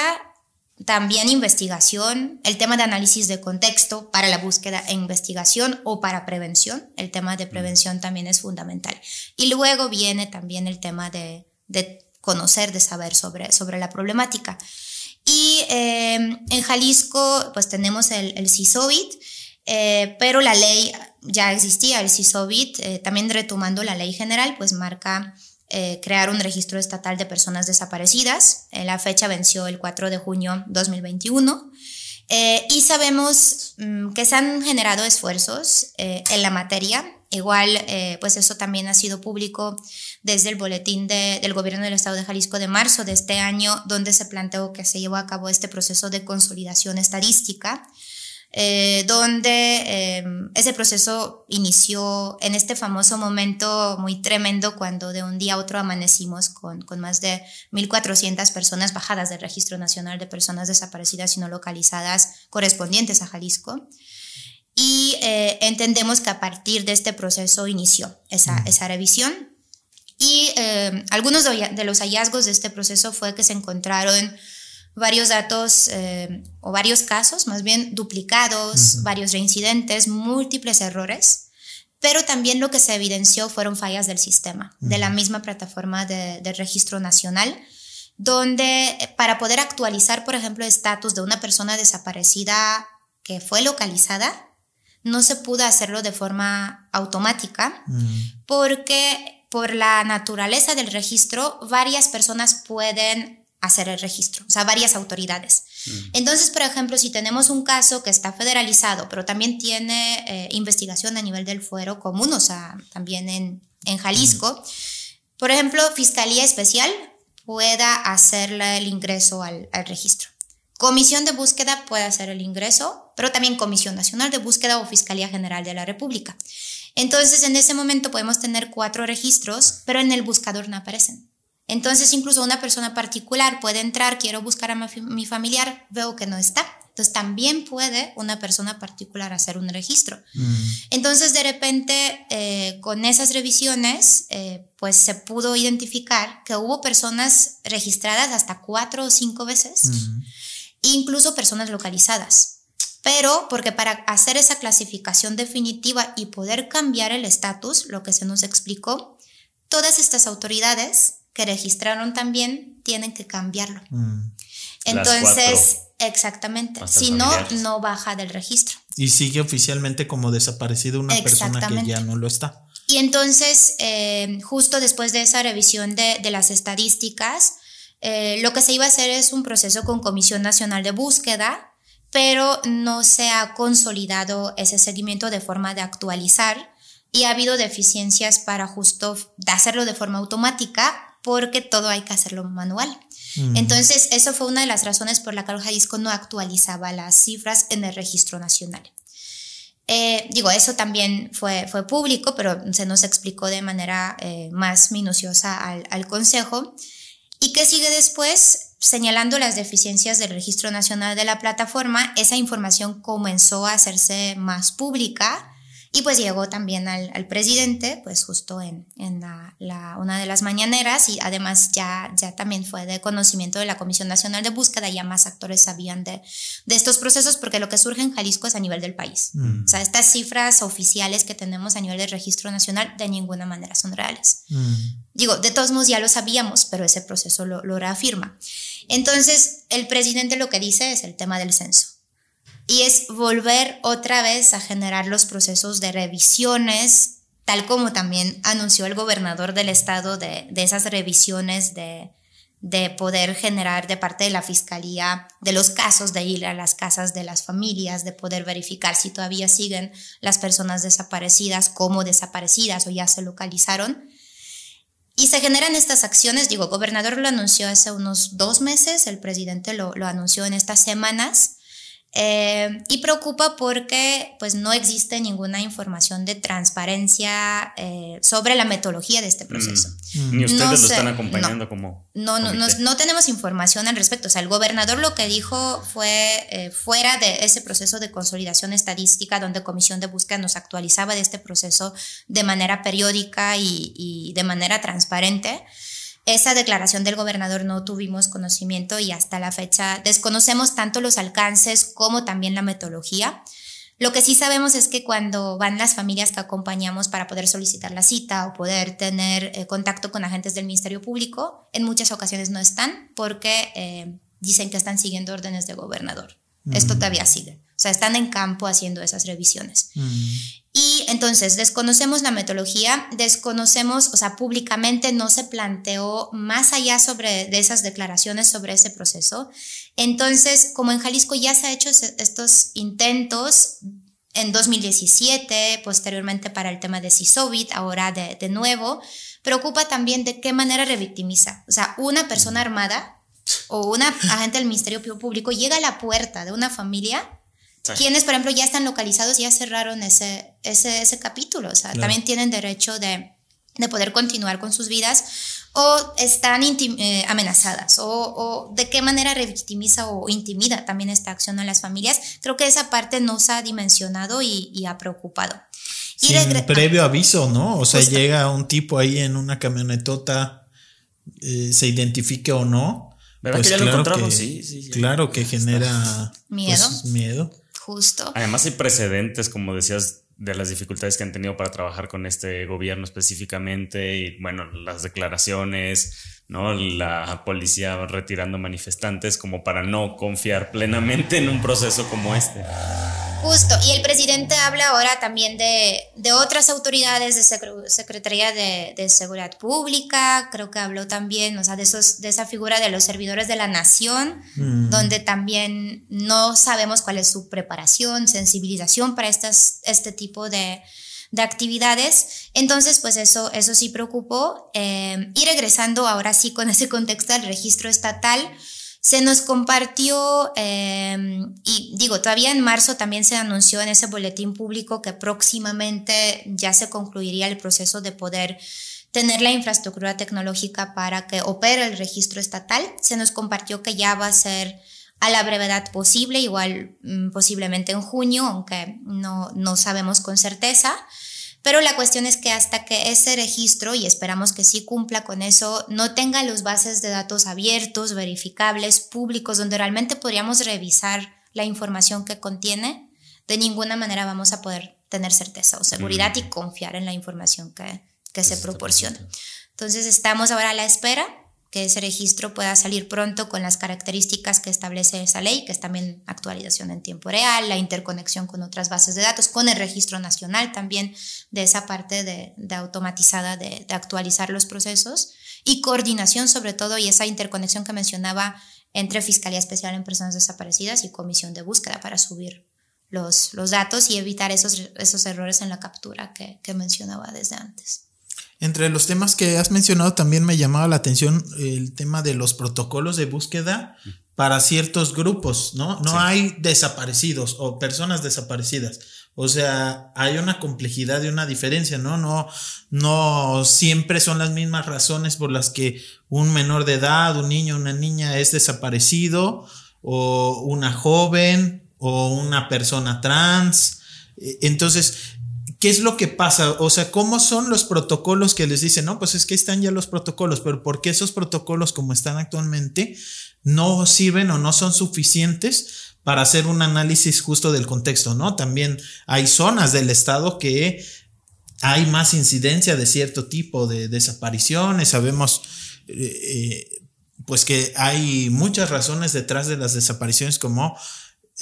también investigación, el tema de análisis de contexto para la búsqueda e investigación o para prevención, el tema de prevención también es fundamental. Y luego viene también el tema de, de conocer, de saber sobre, sobre la problemática. Y em, en Jalisco, pues tenemos el, el CISOVIT, eh, pero la ley ya existía, el CISOVIT, eh, también retomando la ley general, pues marca eh, crear un registro estatal de personas desaparecidas. la fecha venció el 4 de junio 2021. y sabemos mm, que se han generado esfuerzos en la materia. Igual, pues eso también ha sido público desde el boletín del gobierno del estado de Jalisco de marzo de este año, donde se planteó que se llevó a cabo este proceso de consolidación estadística. Eh, donde eh, ese proceso inició en este famoso momento muy tremendo cuando de un día a otro amanecimos con, con más de 1.400 personas bajadas del Registro Nacional de Personas Desaparecidas y No Localizadas correspondientes a Jalisco. Y eh, entendemos que a partir de este proceso inició esa, esa revisión y eh, algunos de, los hallazgos de este proceso fue que se encontraron varios datos eh, o varios casos, más bien duplicados, varios reincidentes, múltiples errores, pero también lo que se evidenció fueron fallas del sistema, de la misma plataforma de, de registro nacional, donde para poder actualizar, por ejemplo, el estatus de una persona desaparecida que fue localizada, no se pudo hacerlo de forma automática porque por la naturaleza del registro, varias personas pueden hacer el registro, o sea, varias autoridades. Mm. Entonces, por ejemplo, si tenemos un caso que está federalizado, pero también tiene eh, investigación a nivel del fuero común, o sea, también en, en Jalisco, por ejemplo, Fiscalía Especial pueda hacerle el ingreso al, al registro. Comisión de búsqueda puede hacer el ingreso, pero también Comisión Nacional de Búsqueda o Fiscalía General de la República. Entonces, en ese momento podemos tener cuatro registros, pero en el buscador no aparecen. Entonces, incluso una persona particular puede entrar, quiero buscar a mi familiar, veo que no está. Entonces, también puede una persona particular hacer un registro. Mm. Entonces, de repente, eh, con esas revisiones, eh, pues se pudo identificar que hubo personas registradas hasta cuatro o cinco veces, mm. incluso personas localizadas. Pero porque para hacer esa clasificación definitiva y poder cambiar el estatus, lo que se nos explicó, todas estas autoridades que registraron también tienen que cambiarlo. Mm. Entonces, exactamente, si no, no baja del registro. Y sigue oficialmente como desaparecida una persona que ya no lo está. Y entonces, eh, justo después de esa revisión de, las estadísticas, eh, lo que se iba a hacer es un proceso con Comisión Nacional de Búsqueda, pero no se ha consolidado ese seguimiento de forma de actualizar y ha habido deficiencias para justo hacerlo de forma automática porque todo hay que hacerlo manual. Mm. Entonces, eso fue una de las razones por la que Jalisco no actualizaba las cifras en el registro nacional. Eh, digo, eso también fue, fue público, pero se nos explicó de manera eh, más minuciosa al, al Consejo. ¿Y qué sigue después? Señalando las deficiencias del Registro Nacional de la Plataforma, esa información comenzó a hacerse más pública y pues llegó también al, al presidente, pues justo en, en la, la, una de las mañaneras y además ya, ya también fue de conocimiento de la Comisión Nacional de Búsqueda, ya más actores sabían de, de estos procesos porque lo que surge en Jalisco es a nivel del país. Mm. O sea, estas cifras oficiales que tenemos a nivel del registro nacional de ninguna manera son reales. Mm. Digo, de todos modos ya lo sabíamos, pero ese proceso lo, lo reafirma. Entonces, el presidente lo que dice es el tema del censo y es volver otra vez a generar los procesos de revisiones, tal como también anunció el gobernador del estado de, esas revisiones de, de poder generar de parte de la fiscalía de los casos, de ir a las casas de las familias, de poder verificar si todavía siguen las personas desaparecidas como desaparecidas o ya se localizaron. Y se generan estas acciones, digo, el gobernador lo anunció hace unos dos meses, el presidente lo, lo anunció en estas semanas, eh, y preocupa porque pues, no existe ninguna información de transparencia eh, sobre la metodología de este proceso. Mm. Ni ustedes lo están acompañando como. No, no, no, tenemos información al respecto. O sea, el gobernador lo que dijo fue eh, fuera de ese proceso de consolidación estadística, donde Comisión de Búsqueda nos actualizaba de este proceso de manera periódica y, y de manera transparente. Esa declaración del gobernador no tuvimos conocimiento y hasta la fecha desconocemos tanto los alcances como también la metodología. Lo que sí sabemos es que cuando van las familias que acompañamos para poder solicitar la cita o poder tener eh, contacto con agentes del Ministerio Público, en muchas ocasiones no están porque eh, dicen que están siguiendo órdenes del gobernador. Esto todavía sigue. O sea, están en campo haciendo esas revisiones. Y entonces, desconocemos la metodología, desconocemos, o sea, públicamente no se planteó más allá sobre de esas declaraciones sobre ese proceso. Entonces, como en Jalisco ya se han hecho estos intentos en 2017, posteriormente para el tema de CISOVID, ahora de, de nuevo, preocupa también de qué manera revictimiza. O sea, una persona armada o una agente del Ministerio Público llega a la puerta de una familia quienes, por ejemplo, ya están localizados, ya cerraron ese, ese, ese capítulo. O sea, también tienen derecho de, de, poder continuar con sus vidas o están eh, amenazadas o, o, de qué manera revictimiza o intimida también esta acción a las familias. Creo que esa parte no se ha dimensionado y, y ha preocupado. Sin previo aviso, ¿no? O sea, llega un tipo ahí en una camionetota, eh, se identifique o no. ¿Verdad pues que ya lo encontramos? sí, sí, Claro que genera miedo. Pues, miedo. Además hay precedentes, como decías, de las dificultades que han tenido para trabajar con este gobierno específicamente y bueno, las declaraciones, ¿no? La policía retirando manifestantes como para no confiar plenamente en un proceso como este. Justo, y el presidente habla ahora también de, de otras autoridades de Secretaría de, de, Seguridad Pública, creo que habló también, o sea, de, esos, de esa figura de los servidores de la nación, mm. donde también no sabemos cuál es su preparación, sensibilización para estas, este tipo de, de actividades. Entonces, pues eso, eso sí preocupó. Eh, y regresando ahora sí con ese contexto del registro estatal, se nos compartió, em, y digo, todavía en marzo también se anunció en ese boletín público que próximamente ya se concluiría el proceso de poder tener la infraestructura tecnológica para que opere el registro estatal. Se nos compartió que ya va a ser a la brevedad posible, igual mm, posiblemente en junio, aunque no, no sabemos con certeza. Pero la cuestión es que hasta que ese registro, y esperamos que sí cumpla con eso, no tenga los bases de datos abiertos, verificables, públicos, donde realmente podríamos revisar la información que contiene, de ninguna manera vamos a poder tener certeza o seguridad y confiar en la información que, que se proporciona. Entonces estamos ahora a la espera que ese registro pueda salir pronto con las características que establece esa ley, que es también actualización en tiempo real, la interconexión con otras bases de datos, con el registro nacional también de esa parte de, automatizada de, de, actualizar los procesos y coordinación sobre todo y esa interconexión que mencionaba entre Fiscalía Especial en Personas Desaparecidas y Comisión de Búsqueda para subir los, los datos y evitar esos, esos errores en la captura que, que mencionaba desde antes. Entre los temas que has mencionado también me llamaba la atención el tema de los protocolos de búsqueda para ciertos grupos, ¿no? No hay desaparecidos o personas desaparecidas. O sea, hay una complejidad y una diferencia, ¿no? No, no siempre son las mismas razones por las que un menor de edad, un niño, una niña es desaparecido, o una joven, o una persona trans. E, entonces, ¿qué es lo que pasa? O sea, ¿cómo son los protocolos que les dicen? No, pues es que están ya los protocolos, pero ¿por qué esos protocolos como están actualmente no sirven o no son suficientes para hacer un análisis justo del contexto, ¿no? También hay zonas del estado que hay más incidencia de cierto tipo de desapariciones, sabemos eh, eh, pues que hay muchas razones detrás de las desapariciones como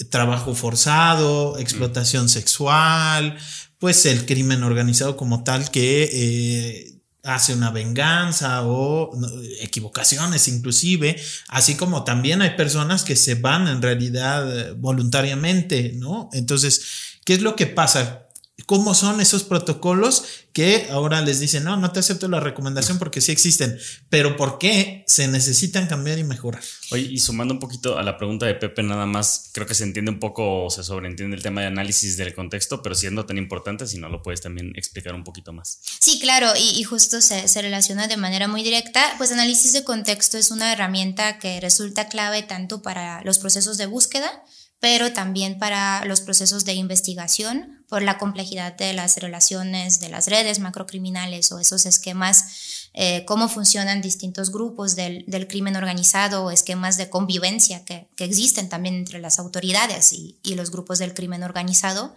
trabajo forzado, explotación sexual, pues el crimen organizado como tal que eh, hace una venganza o equivocaciones inclusive, así como también hay personas que se van en realidad voluntariamente, ¿no? Entonces, ¿qué es lo que pasa? ¿Cómo son esos protocolos que ahora les dicen, no, no te acepto la recomendación porque sí existen, pero ¿por qué se necesitan cambiar y mejorar? Oye, y sumando un poquito a la pregunta de Pepe, nada más, creo que se entiende un poco o se sobreentiende el tema de análisis del contexto, pero siendo tan importante, si no lo puedes también explicar un poquito más. Sí, claro, y, justo se, se relaciona de manera muy directa, pues análisis de contexto es una herramienta que resulta clave tanto para los procesos de búsqueda, pero también para los procesos de investigación por la complejidad de las relaciones de las redes macrocriminales o esos esquemas, eh, cómo funcionan distintos grupos del, del, crimen organizado o esquemas de convivencia que, que existen también entre las autoridades y, y, los grupos del crimen organizado.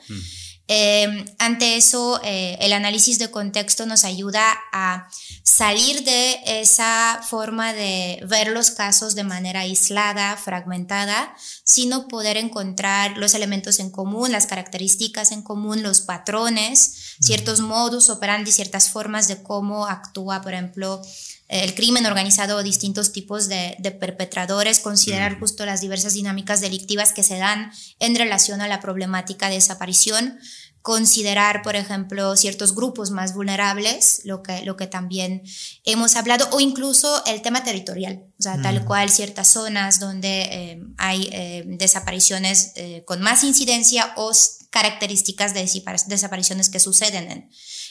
Eh, ante eso, eh, el análisis de contexto nos ayuda a salir de esa forma de ver los casos de manera aislada, fragmentada, sino poder encontrar los elementos en común, las características en común, los patrones, ciertos modus operandi, ciertas formas de cómo actúa, por ejemplo, el crimen organizado o distintos tipos de, perpetradores, considerar justo las diversas dinámicas delictivas que se dan en relación a la problemática de desaparición, considerar, por ejemplo, ciertos grupos más vulnerables, lo que, lo que también hemos hablado, o incluso el tema territorial, o sea, tal cual ciertas zonas donde eh, hay eh, desapariciones eh, con más incidencia o características de desapariciones que suceden en,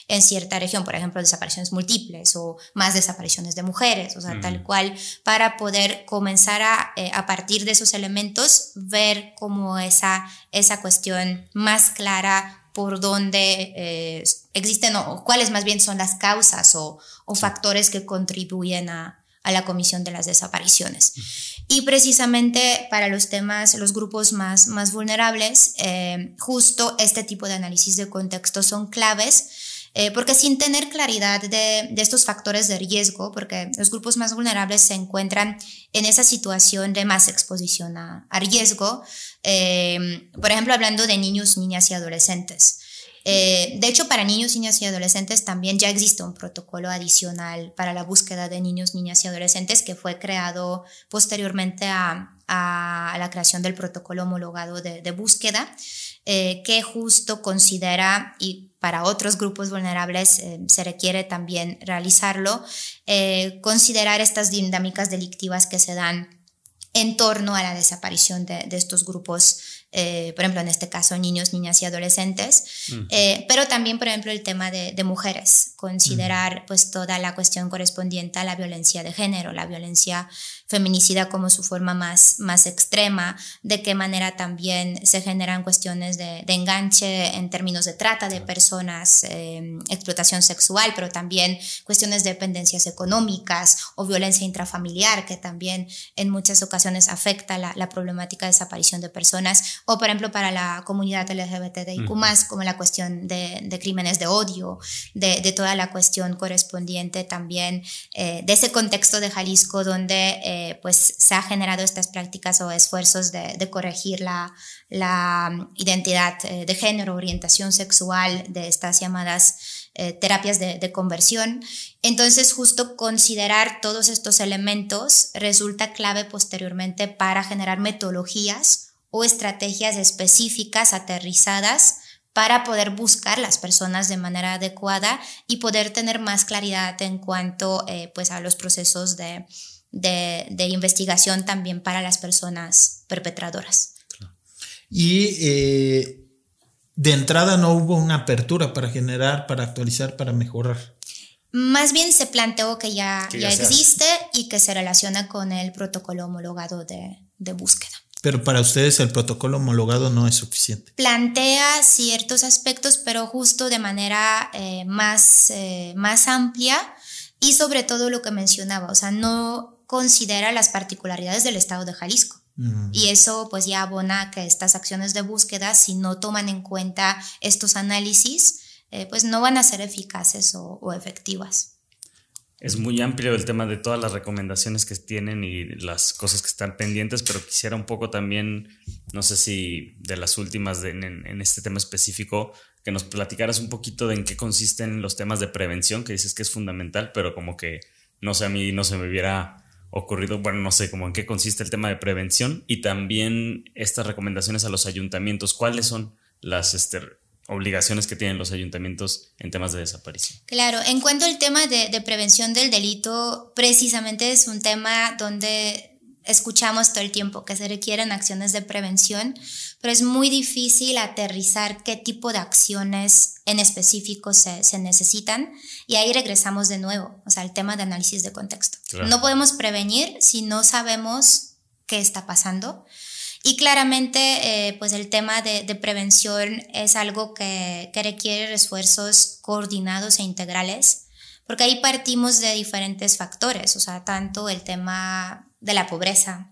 en cierta región, por ejemplo, desapariciones múltiples o más desapariciones de mujeres, o sea, tal cual, para poder comenzar a, eh, a partir de esos elementos, ver como esa, esa cuestión más clara por dónde eh, existen o cuáles más bien son las causas o, o factores que contribuyen a, a, la comisión de las desapariciones. Y precisamente para los temas, los grupos más, más vulnerables, eh, justo este tipo de análisis de contexto son claves eh, porque sin tener claridad de, estos factores de riesgo, porque los grupos más vulnerables se encuentran en esa situación de más exposición a, riesgo, eh, por ejemplo, hablando de niños, niñas y adolescentes. Eh, de hecho, para niños, niñas y adolescentes también ya existe un protocolo adicional para la búsqueda de niños, niñas y adolescentes que fue creado posteriormente a, la creación del protocolo homologado de, búsqueda, que justo considera, y para otros grupos vulnerables eh, se requiere también realizarlo, eh, considerar estas dinámicas delictivas que se dan en torno a la desaparición de, estos grupos, eh, por ejemplo, en este caso, niños, niñas y adolescentes, pero también, por ejemplo, el tema de, mujeres, considerar pues toda la cuestión correspondiente a la violencia de género, la violencia feminicida como su forma más, más extrema, de qué manera también se generan cuestiones de, enganche en términos de trata de personas, em, explotación sexual, pero también cuestiones de dependencias económicas o violencia intrafamiliar, que también en muchas ocasiones afecta la, la, problemática de desaparición de personas, o por ejemplo para la comunidad LGBTIQ, más como la cuestión de, de, crímenes de odio, de, de, toda la cuestión correspondiente también eh, de ese contexto de Jalisco donde eh, pues se ha generado estas prácticas o esfuerzos de, de corregir la, la mm, identidad eh, de género, orientación sexual de estas llamadas eh, terapias de, de, conversión. Entonces, justo considerar todos estos elementos resulta clave posteriormente para generar metodologías o estrategias específicas aterrizadas para poder buscar las personas de manera adecuada y poder tener más claridad en cuanto eh, pues a los procesos de, de, de, investigación también para las personas perpetradoras. Y eh, de entrada no hubo una apertura para generar, para actualizar, para mejorar. Más bien se planteó que ya, que ya, ya existe y que se relaciona con el protocolo homologado de, de búsqueda. Pero para ustedes el protocolo homologado no es suficiente. Plantea ciertos aspectos, pero justo de manera eh, más, eh, más amplia y sobre todo lo que mencionaba, o sea, no considera las particularidades del estado de Jalisco. Mm. Y eso pues ya abona que estas acciones de búsqueda, si no toman en cuenta estos análisis, eh, pues no van a ser eficaces o, o efectivas es muy amplio el tema de todas las recomendaciones que tienen y las cosas que están pendientes, pero quisiera un poco también, no sé si de las últimas en, este tema específico, que nos platicaras un poquito de en qué consisten los temas de prevención, que dices que es fundamental, pero como que, no sé, a mí no se me hubiera ocurrido, bueno, no sé, como en qué consiste el tema de prevención y también estas recomendaciones a los ayuntamientos, ¿cuáles son las este, obligaciones que tienen los ayuntamientos en temas de desaparición. Claro, en cuanto al tema de, de, prevención del delito, precisamente es un tema donde escuchamos todo el tiempo que se requieren acciones de prevención, pero es muy difícil aterrizar qué tipo de acciones en específico se, se necesitan y ahí regresamos de nuevo, o sea, el tema de análisis de contexto. Claro. No podemos prevenir si no sabemos qué está pasando. Y claramente, eh, pues el tema de, prevención es algo que, requiere esfuerzos coordinados e integrales, porque ahí partimos de diferentes factores, o sea, tanto el tema de la pobreza,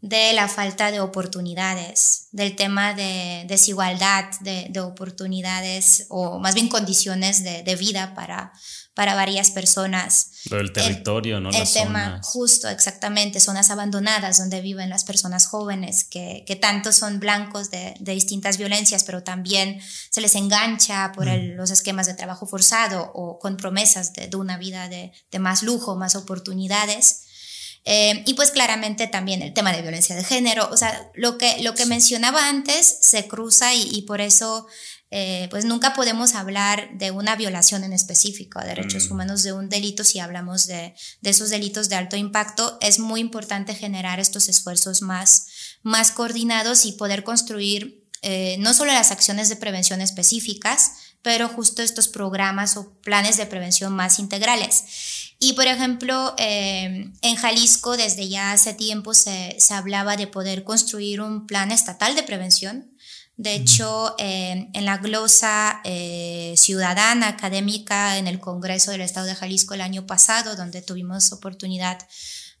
de la falta de oportunidades, del tema de desigualdad de, de oportunidades o más bien condiciones de vida para, para varias personas. Lo del territorio, el, ¿no? El las tema, zonas. justo, exactamente, zonas abandonadas donde viven las personas jóvenes, que, que tanto son blancos de, de, distintas violencias, pero también se les engancha por el, los esquemas de trabajo forzado o con promesas de, de una vida de, de, más lujo, más oportunidades. Eh, y pues claramente también el tema de violencia de género, o sea, lo que, lo que mencionaba antes se cruza y, y por eso eh, pues nunca podemos hablar de una violación en específico a derechos mm. humanos, de un delito, si hablamos de, de, esos delitos de alto impacto, es muy importante generar estos esfuerzos más, más coordinados y poder construir eh, no solo las acciones de prevención específicas, pero justo estos programas o planes de prevención más integrales. Y por ejemplo, eh, en Jalisco desde ya hace tiempo se, se hablaba de poder construir un plan estatal de prevención de hecho, eh, en la glosa eh, ciudadana académica en el Congreso del Estado de Jalisco el año pasado, donde tuvimos oportunidad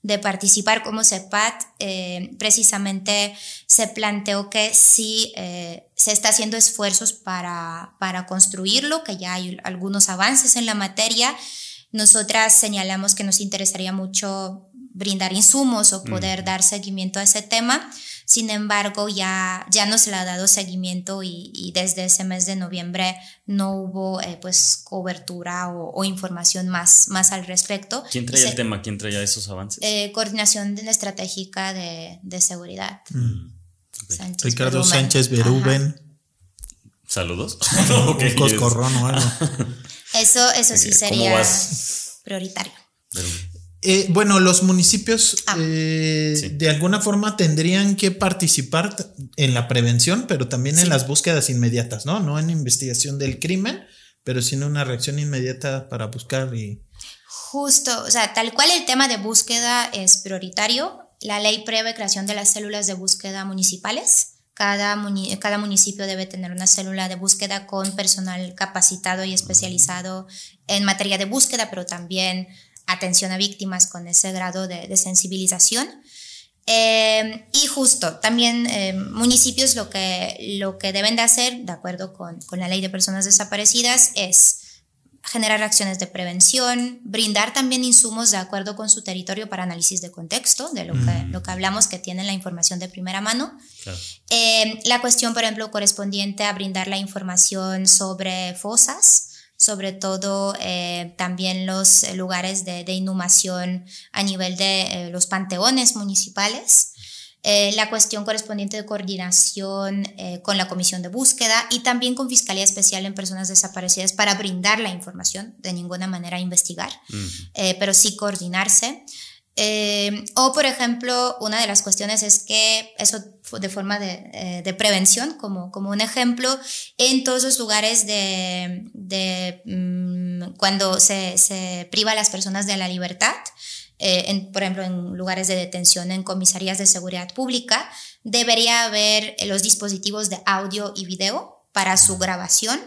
de participar como CEPAT, eh, precisamente se planteó que sí eh, se está haciendo esfuerzos para, para construirlo, que ya hay algunos avances en la materia. Nosotras señalamos que nos interesaría mucho brindar insumos o poder mm. dar seguimiento a ese tema. Sin embargo, ya, ya no se le ha dado seguimiento y, y desde ese mes de noviembre no hubo eh, pues cobertura o, o, información más, más al respecto. ¿Quién traía se, el tema? ¿Quién traía esos avances? Eh, coordinación estratégica de, de seguridad. Mm. Okay. Sánchez Ricardo Berumen. Sánchez Beruben. Saludos. okay. Un coscorrón o algo. Eso, eso sí sería prioritario. Eh, bueno, los municipios ah. eh, sí. de alguna forma tendrían que participar en la prevención, pero también sí. en las búsquedas inmediatas, ¿no? No en investigación del crimen, pero sí en una reacción inmediata para buscar y... Justo, o sea, tal cual el tema de búsqueda es prioritario. La ley prevé creación de las células de búsqueda municipales. Cada, muni cada, municipio debe tener una célula de búsqueda con personal capacitado y especializado en materia de búsqueda, pero también atención a víctimas con ese grado de, de sensibilización. Eh, Eh, y justo, también eh, municipios lo que, lo que deben de hacer, de acuerdo con, con la ley de personas desaparecidas, es generar acciones de prevención, brindar también insumos de acuerdo con su territorio para análisis de contexto, de lo, que, mm. lo que hablamos, que tienen la información de primera mano. Eh, la cuestión, por ejemplo, correspondiente a brindar la información sobre fosas, sobre todo eh, también los lugares de, inhumación a nivel de eh, los panteones municipales. Eh, la cuestión correspondiente de coordinación eh, con la comisión de búsqueda y también con Fiscalía Especial en Personas Desaparecidas para brindar la información, de ninguna manera investigar, eh, pero sí coordinarse. O, por ejemplo, una de las cuestiones es que eso de forma de, prevención, como, como un ejemplo, en todos los lugares de, mm, cuando se, priva a las personas de la libertad, eh, por ejemplo, en lugares de detención, en comisarías de seguridad pública, debería haber eh, los dispositivos de audio y video para su grabación,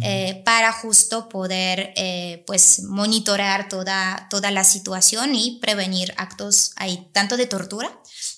eh, para justo poder pues monitorear toda, toda la situación y prevenir actos ahí, tanto de tortura,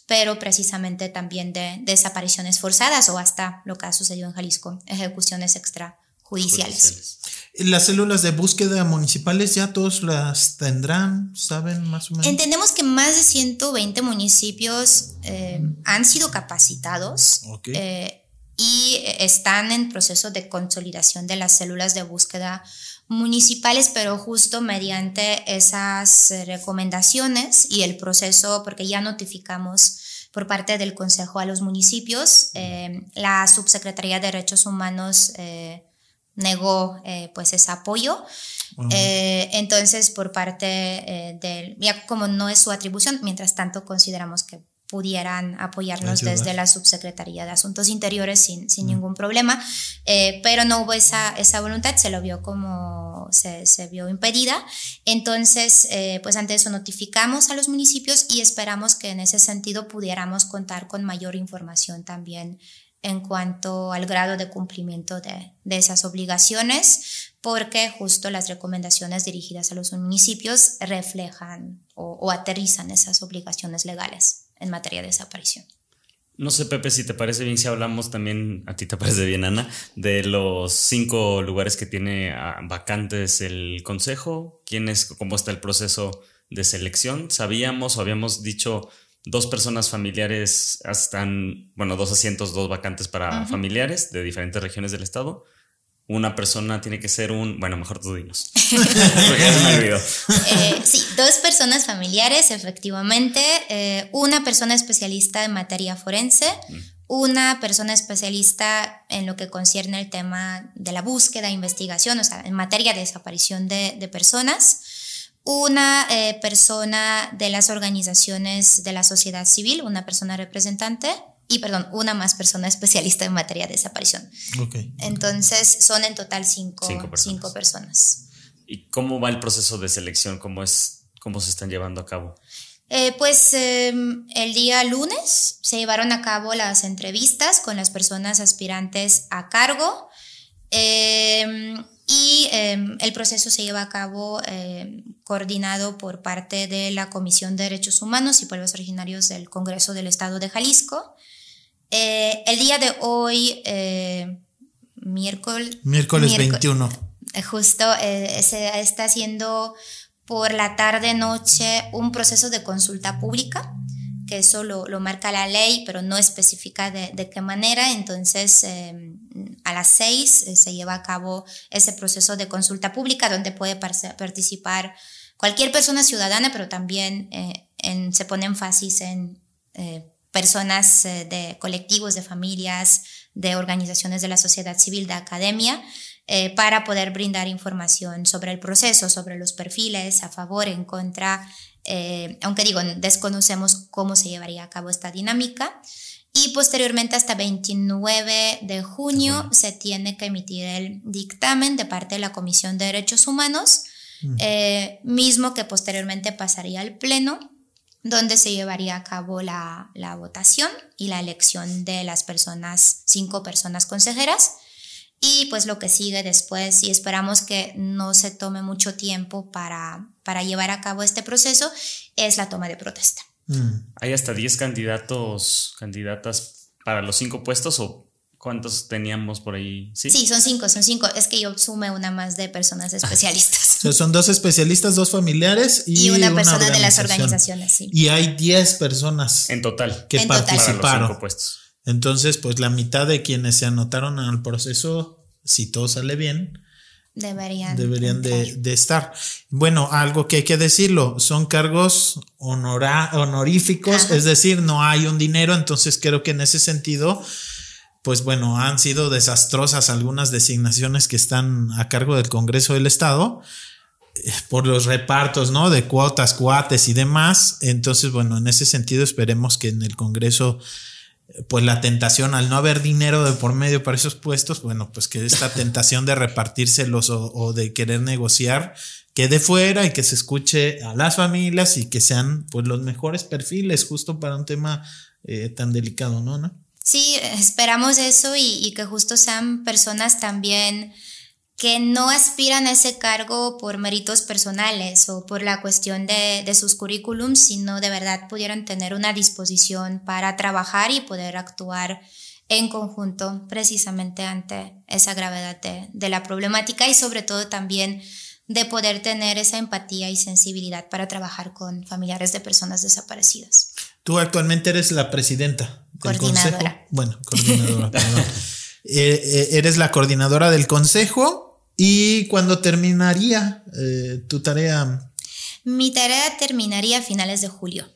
pero precisamente también de desapariciones forzadas o hasta lo que ha sucedido en Jalisco, ejecuciones extrajudiciales. Las células de búsqueda municipales ya todos las tendrán, ¿saben más o menos? Entendemos que más de 120 municipios eh, han sido capacitados eh, y están en proceso de consolidación de las células de búsqueda municipales, pero justo mediante esas recomendaciones y el proceso, porque ya notificamos por parte del Consejo a los municipios, eh, la Subsecretaría de Derechos Humanos negó eh, pues ese apoyo. Eh, entonces, por parte eh, del, ya como no es su atribución, mientras tanto consideramos que pudieran apoyarnos desde la Subsecretaría de Asuntos Interiores sin, sin ningún problema, pero no hubo esa, esa voluntad, se lo vio como se, se vio impedida. Entonces, pues ante eso notificamos a los municipios y esperamos que en ese sentido pudiéramos contar con mayor información también en cuanto al grado de cumplimiento de, esas obligaciones, porque justo las recomendaciones dirigidas a los municipios reflejan o, aterrizan esas obligaciones legales en materia de desaparición. No sé, Pepe, si te parece bien si hablamos también, a ti te parece bien, Ana, de los cinco lugares que tiene ah, vacantes el Consejo, quién es, cómo está el proceso de selección. Sabíamos o habíamos dicho dos personas familiares están, bueno, dos asientos, dos vacantes para familiares de diferentes regiones del estado. Una persona tiene que ser un, bueno, mejor tú dinos. Eh, sí, dos personas familiares, efectivamente. Eh, una persona especialista en materia forense. Una persona especialista en lo que concierne el tema de la búsqueda, investigación, o sea, en materia de desaparición de, de personas una eh, persona de las organizaciones de la sociedad civil, una persona representante y, perdón, una más persona especialista en materia de desaparición. Entonces, son en total cinco, cinco, personas. ¿Y cómo va el proceso de selección? ¿Cómo, es, cómo se están llevando a cabo? Eh, pues em, el día lunes se llevaron a cabo las entrevistas con las personas aspirantes a cargo. Eh, y em, el proceso se lleva a cabo em, coordinado por parte de la Comisión de Derechos Humanos y Pueblos Originarios del Congreso del Estado de Jalisco. Eh, el día de hoy, eh, miércoles, miércoles 21. Eh, justo se está haciendo por la tarde-noche un proceso de consulta pública que eso lo, marca la ley, pero no especifica de, qué manera. Entonces, em, a las seis eh, se lleva a cabo ese proceso de consulta pública donde puede participar cualquier persona ciudadana, pero también se pone énfasis en eh, personas de colectivos, de familias, de organizaciones de la sociedad civil, de academia, para poder brindar información sobre el proceso, sobre los perfiles, a favor, en contra, eh, aunque digo, desconocemos cómo se llevaría a cabo esta dinámica. Y posteriormente, hasta 29 de junio, se tiene que emitir el dictamen de parte de la Comisión de Derechos Humanos, eh, mismo que posteriormente pasaría al Pleno, donde se llevaría a cabo la, la votación y la elección de las personas, cinco personas consejeras. Y pues lo que sigue después, y esperamos que no se tome mucho tiempo para, para llevar a cabo este proceso, es la toma de protesta. Mm. ¿Hay hasta 10 candidatos, candidatas para los cinco puestos o cuántos teníamos por ahí? Sí, sí son cinco, son cinco. Es que yo sume una más de personas especialistas. Son dos especialistas, dos familiares y, una persona de las organizaciones, sí. Y hay 10 personas en total que participaron. Para los cinco puestos. Entonces, pues la mitad de quienes se anotaron al proceso, si todo sale bien, deberían, deberían de, estar. Bueno, algo que hay que decirlo, son cargos honoríficos, es decir, no hay un dinero, entonces creo que en ese sentido, pues bueno, han sido desastrosas algunas designaciones que están a cargo del Congreso del Estado por los repartos, ¿no? De cuotas, cuates y demás. Entonces, bueno, en ese sentido esperemos que en el Congreso pues la tentación al no haber dinero de por medio para esos puestos, bueno, pues que esta tentación de repartírselos o, de querer negociar quede fuera y que se escuche a las familias y que sean pues los mejores perfiles justo para un tema eh, tan delicado, ¿no? ¿no? Sí, esperamos eso y, y que justo sean personas también que no aspiran a ese cargo por méritos personales o por la cuestión de, sus currículums, sino de verdad pudieran tener una disposición para trabajar y poder actuar en conjunto precisamente ante esa gravedad de, la problemática y sobre todo también de poder tener esa empatía y sensibilidad para trabajar con familiares de personas desaparecidas. Tú actualmente eres la presidenta del coordinadora. Bueno, coordinadora, eh, eres la coordinadora del consejo ¿Y cuándo terminaría eh, tu tarea? Mi tarea terminaría a finales de julio.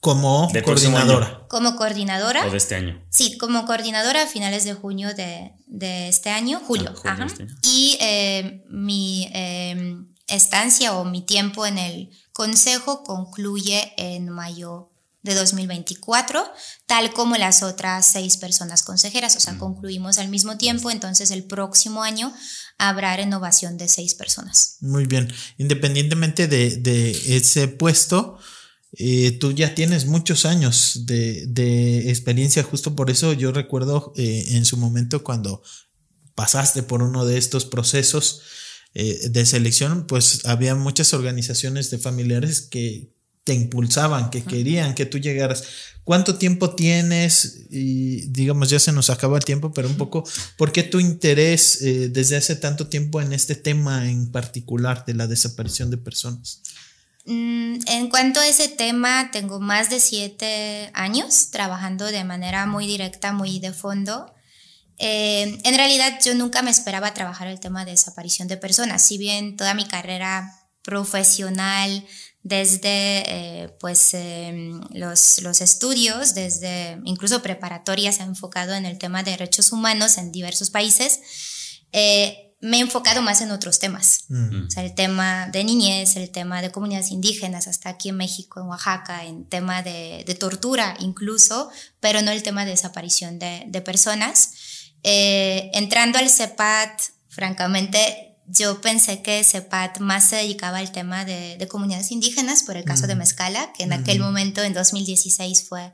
Como coordinadora. Como coordinadora. ¿O de este año? Sí, como coordinadora a finales de junio de, este año, julio. Ah, este y eh, mi em, estancia o mi tiempo en el consejo concluye en mayo de 2024, tal como las otras seis personas consejeras, o sea, mm. concluimos al mismo tiempo, entonces el próximo año habrá renovación de seis personas. Muy bien, independientemente de, ese puesto, eh, tú ya tienes muchos años de, experiencia, justo por eso yo recuerdo eh, en su momento cuando pasaste por uno de estos procesos eh, de selección, pues había muchas organizaciones de familiares que, te impulsaban, que querían que tú llegaras. ¿Cuánto tiempo tienes? Y digamos, ya se nos acaba el tiempo, pero un poco, ¿por qué tu interés eh, desde hace tanto tiempo en este tema en particular de la desaparición de personas? Mm, en cuanto a ese tema, tengo más de siete años trabajando de manera muy directa, muy de fondo. Eh, en realidad yo nunca me esperaba trabajar el tema de desaparición de personas, si bien toda mi carrera profesional, desde eh, pues, em, los, los, estudios, desde incluso preparatoria se ha enfocado en el tema de derechos humanos en diversos países, eh, me he enfocado más en otros temas. Mm. O sea, el tema de niñez, el tema de comunidades indígenas, hasta aquí en México, en Oaxaca, en tema de, de tortura incluso, pero no el tema de desaparición de, de personas. Eh, entrando al CEPAT, francamente, yo pensé que CEPAT más se dedicaba al tema de, comunidades indígenas, por el caso de mm. Mezcala, que en aquel momento, en 2016, fue,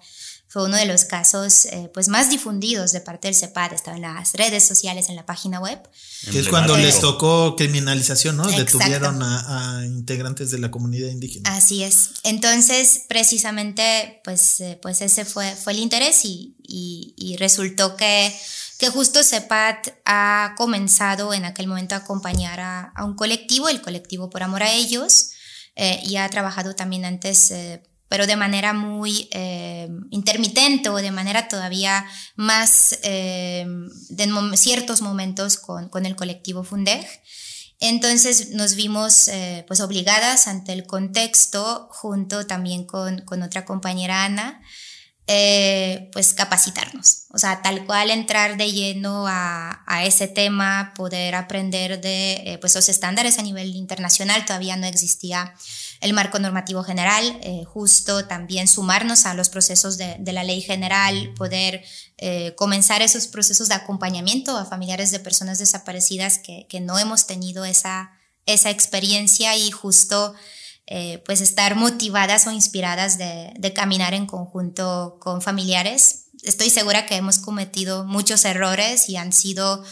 fue uno de los casos eh, pues más difundidos de parte del CEPAT, estaba en las redes sociales, en la página web. Que es cuando les tocó criminalización, ¿no? Detuvieron a, integrantes de la comunidad indígena. Así es. Entonces, precisamente, pues, eh, pues ese fue, fue el interés y, y resultó que que justo CEPAT ha comenzado en aquel momento a acompañar a, un colectivo, el colectivo Por Amor a Ellos, eh, y ha trabajado también antes, eh, pero de manera muy eh, intermitente o de manera todavía más de ciertos momentos con, con, el colectivo Fundeg. Entonces nos vimos pues obligadas ante el contexto, junto también con, con otra compañera Ana, eh, pues capacitarnos, o sea, tal cual entrar de lleno a, ese tema, poder aprender de eh, pues los estándares a nivel internacional, todavía no existía el marco normativo general, eh, justo también sumarnos a los procesos de, la ley general, poder comenzar esos procesos de acompañamiento a familiares de personas desaparecidas que, que no hemos tenido esa, esa experiencia y justo eh, pues estar motivadas o inspiradas de, caminar en conjunto con familiares. Estoy segura que hemos cometido muchos errores y han sido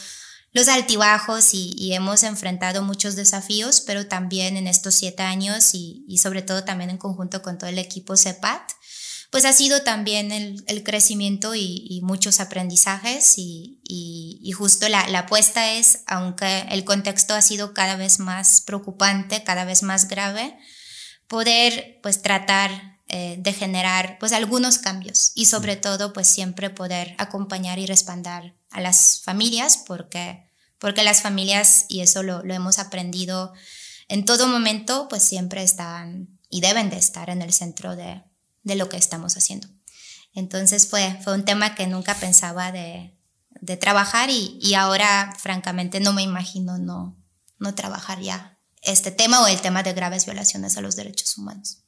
los altibajos y, hemos enfrentado muchos desafíos, pero también en estos siete años y, sobre todo también en conjunto con todo el equipo CEPAT, pues ha sido también el, crecimiento y, muchos aprendizajes y, justo la, la, apuesta es, aunque el contexto ha sido cada vez más preocupante, cada vez más grave, poder pues tratar eh, de generar pues algunos cambios y sobre todo pues siempre poder acompañar y respaldar a las familias porque, porque las familias, y eso lo, lo hemos aprendido en todo momento, pues siempre están y deben de estar en el centro de, de lo que estamos haciendo. Entonces fue, fue un tema que nunca pensaba de, de trabajar y, y, ahora francamente no me imagino no, no trabajar ya este tema o el tema de graves violaciones a los derechos humanos.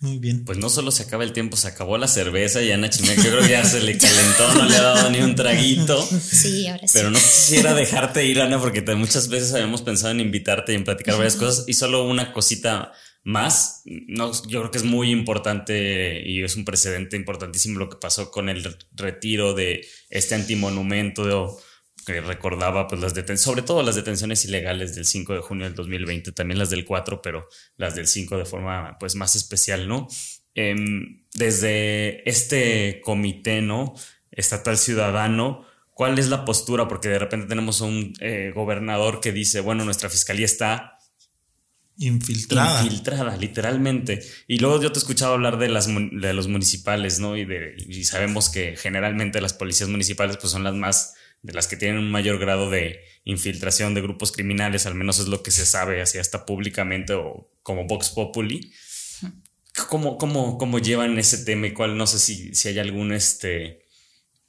Muy bien. Pues no solo se acaba el tiempo, se acabó la cerveza y Ana Chimeca yo creo que ya se le calentó, no le ha dado ni un traguito. Sí, ahora sí. Pero no quisiera dejarte ir, Ana, porque muchas veces habíamos pensado en invitarte y en platicar varias cosas. Y solo una cosita más, no, yo creo que es muy importante y es un precedente importantísimo lo que pasó con el retiro de este antimonumento de, que recordaba pues las detenciones, sobre todo las detenciones ilegales del 5 de junio del 2020, también las del 4, pero las del 5 de forma pues más especial, ¿no? Em, desde este comité, ¿no? Estatal Ciudadano, ¿cuál es la postura? Porque de repente tenemos un eh, gobernador que dice, bueno, nuestra fiscalía está infiltrada. Infiltrada, literalmente. Y luego yo te he escuchado hablar de, las, de los municipales, ¿no? Y, de, y sabemos que generalmente las policías municipales pues son las más de las que tienen un mayor grado de infiltración de grupos criminales, al menos es lo que se sabe así hasta públicamente o como Vox Populi. ¿Cómo, cómo, cómo llevan ese tema y cuál? No sé si, si hay algún este,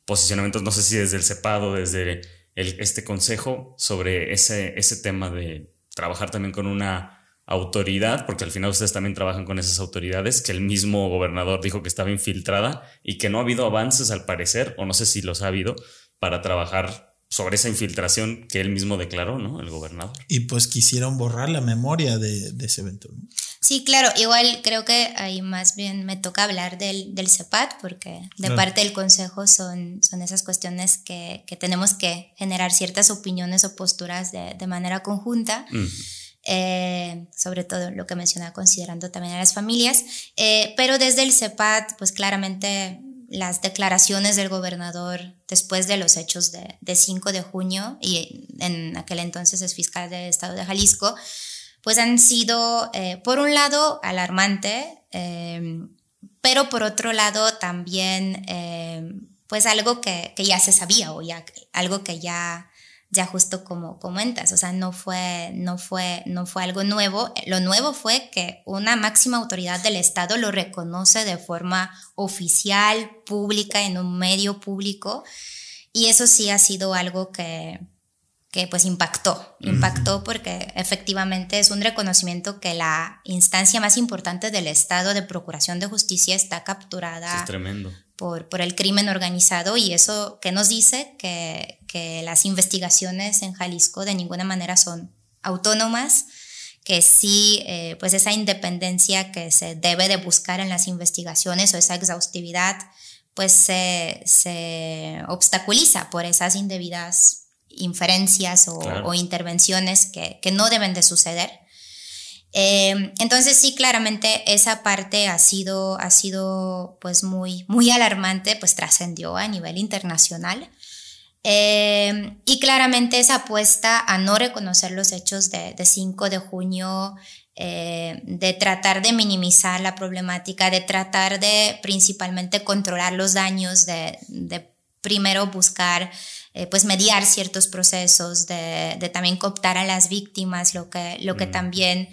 posicionamiento, no sé si desde el CEPADO, desde el, este consejo, sobre ese, ese tema de trabajar también con una autoridad, porque al final ustedes también trabajan con esas autoridades, que el mismo gobernador dijo que estaba infiltrada y que no ha habido avances al parecer, o no sé si los ha habido, para trabajar sobre esa infiltración que él mismo declaró, ¿no? El gobernador. Y pues quisieron borrar la memoria de, ese evento. Sí, claro, igual creo que ahí más bien me toca hablar del, del CEPAT, porque de parte del Consejo son, son esas cuestiones que, que, tenemos que generar ciertas opiniones o posturas de, de manera conjunta. Eh, sobre todo lo que mencionaba considerando también a las familias, eh, pero desde el CEPAT, pues claramente las declaraciones del gobernador después de los hechos de, de 5 de junio, y en aquel entonces es fiscal del estado de Jalisco, pues han sido, eh, por un lado, alarmante, em, pero por otro lado también, em, pues algo que, que, ya se sabía o ya algo que ya ya justo como comentas, o sea, no fue, no fue, no fue algo nuevo. Lo nuevo fue que una máxima autoridad del Estado lo reconoce de forma oficial, pública, en un medio público. Y eso sí ha sido algo que, que pues impactó, impactó porque efectivamente es un reconocimiento que la instancia más importante del Estado de Procuración de Justicia está capturada. es tremendo por, el crimen organizado y eso que nos dice que, las investigaciones en Jalisco de ninguna manera son autónomas, que sí, eh, pues esa independencia que se debe de buscar en las investigaciones o esa exhaustividad, pues se, obstaculiza por esas indebidas inferencias o, intervenciones que, que, no deben de suceder. Eh, entonces sí, claramente esa parte ha sido, ha sido pues muy, muy alarmante, pues trascendió a nivel internacional. Eh, y claramente esa apuesta a no reconocer los hechos de, 5 de junio, eh, de tratar de minimizar la problemática, de tratar de principalmente controlar los daños, de, primero buscar pues mediar ciertos procesos, de, también cooptar a las víctimas, lo que, lo que mm. también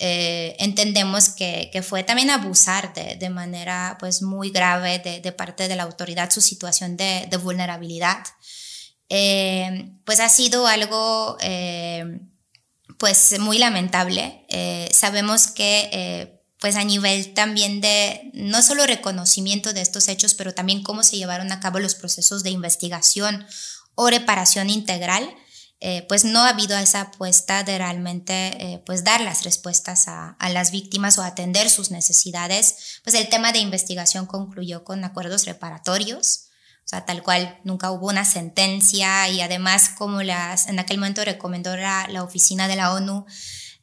eh, entendemos que, que, fue también abusar de, de manera pues muy grave de, de, parte de la autoridad su situación de, de vulnerabilidad. Eh, pues ha sido algo eh, pues muy lamentable. sabemos que pues a nivel también de no solo reconocimiento de estos hechos, pero también cómo se llevaron a cabo los procesos de investigación o reparación integral, eh, pues no ha habido esa apuesta de realmente eh, pues dar las respuestas a, las víctimas o atender sus necesidades. Pues el tema de investigación concluyó con acuerdos reparatorios. O sea, tal cual, nunca hubo una sentencia y además como las, en aquel momento recomendó la, la oficina de la ONU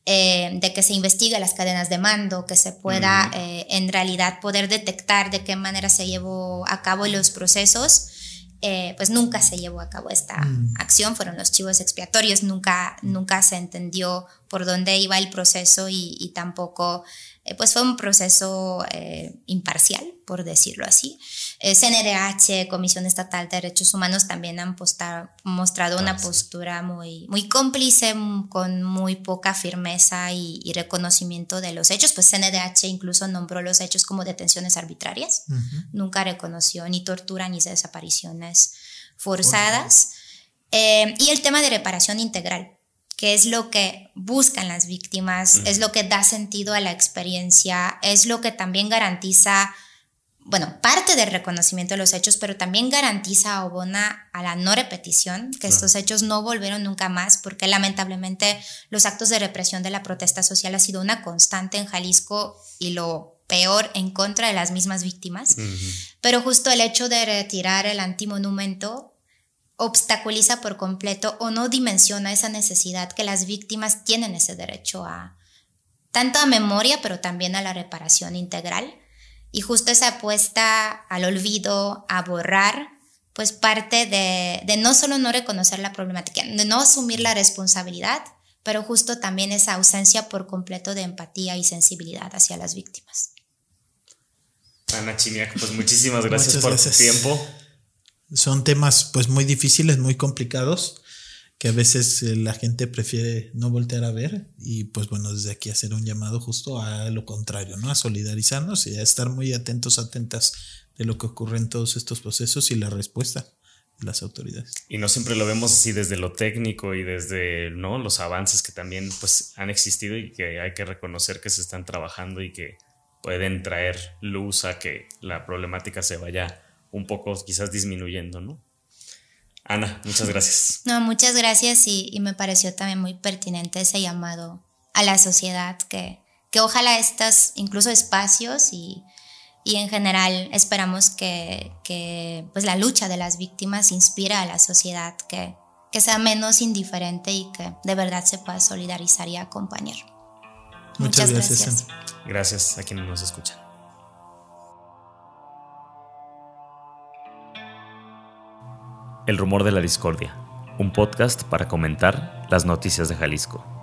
eh, de que se investigue las cadenas de mando, que se pueda eh, en realidad poder detectar de qué manera se llevó a cabo los procesos. Eh, pues nunca se llevó a cabo esta mm. acción, fueron los chivos expiatorios, nunca, nunca se entendió por dónde iba el proceso y, y tampoco pues fue un proceso eh, imparcial, por decirlo así. Eh, CNDH, Comisión Estatal de Derechos Humanos, también han mostrado una postura muy, muy cómplice, con muy poca firmeza y, reconocimiento de los hechos. Pues CNDH incluso nombró los hechos como detenciones arbitrarias. Nunca reconoció ni tortura ni desapariciones forzadas. y el tema de reparación integral que es lo que buscan las víctimas, es lo que da sentido a la experiencia, es lo que también garantiza, bueno, parte del reconocimiento de los hechos, pero también garantiza o abona a la no repetición, que estos hechos no volvieron nunca más, porque lamentablemente los actos de represión de la protesta social ha sido una constante en Jalisco y lo peor en contra de las mismas víctimas. Pero justo el hecho de retirar el antimonumento obstaculiza por completo o no dimensiona esa necesidad que las víctimas tienen ese derecho a tanto a memoria, pero también a la reparación integral. Y justo esa apuesta al olvido, a borrar, pues parte de, de no solo no reconocer la problemática, de no asumir la responsabilidad, pero justo también esa ausencia por completo de empatía y sensibilidad hacia las víctimas. Ana Chimiak, pues muchísimas gracias por tu tiempo. Son temas pues muy difíciles, muy complicados, que a veces eh, la gente prefiere no voltear a ver y pues bueno, desde aquí hacer un llamado justo a lo contrario, ¿no? A solidarizarnos y a estar muy atentos, atentas de lo que ocurre en todos estos procesos y la respuesta de las autoridades. Y no siempre lo vemos así desde lo técnico y desde ¿no? los avances que también pues han existido y que hay que reconocer que se están trabajando y que pueden traer luz a que la problemática se vaya un poco quizás disminuyendo, ¿no? Ana, muchas gracias. No, muchas gracias y, me pareció también muy pertinente ese llamado a la sociedad que, que ojalá estos incluso espacios y, y en general esperamos que, que, pues la lucha de las víctimas inspira a la sociedad que, que sea menos indiferente y que de verdad se pueda solidarizar y acompañar. Muchas, gracias. Gracias. gracias a quienes nos escuchan. El Rumor de la Discordia, un podcast para comentar las noticias de Jalisco.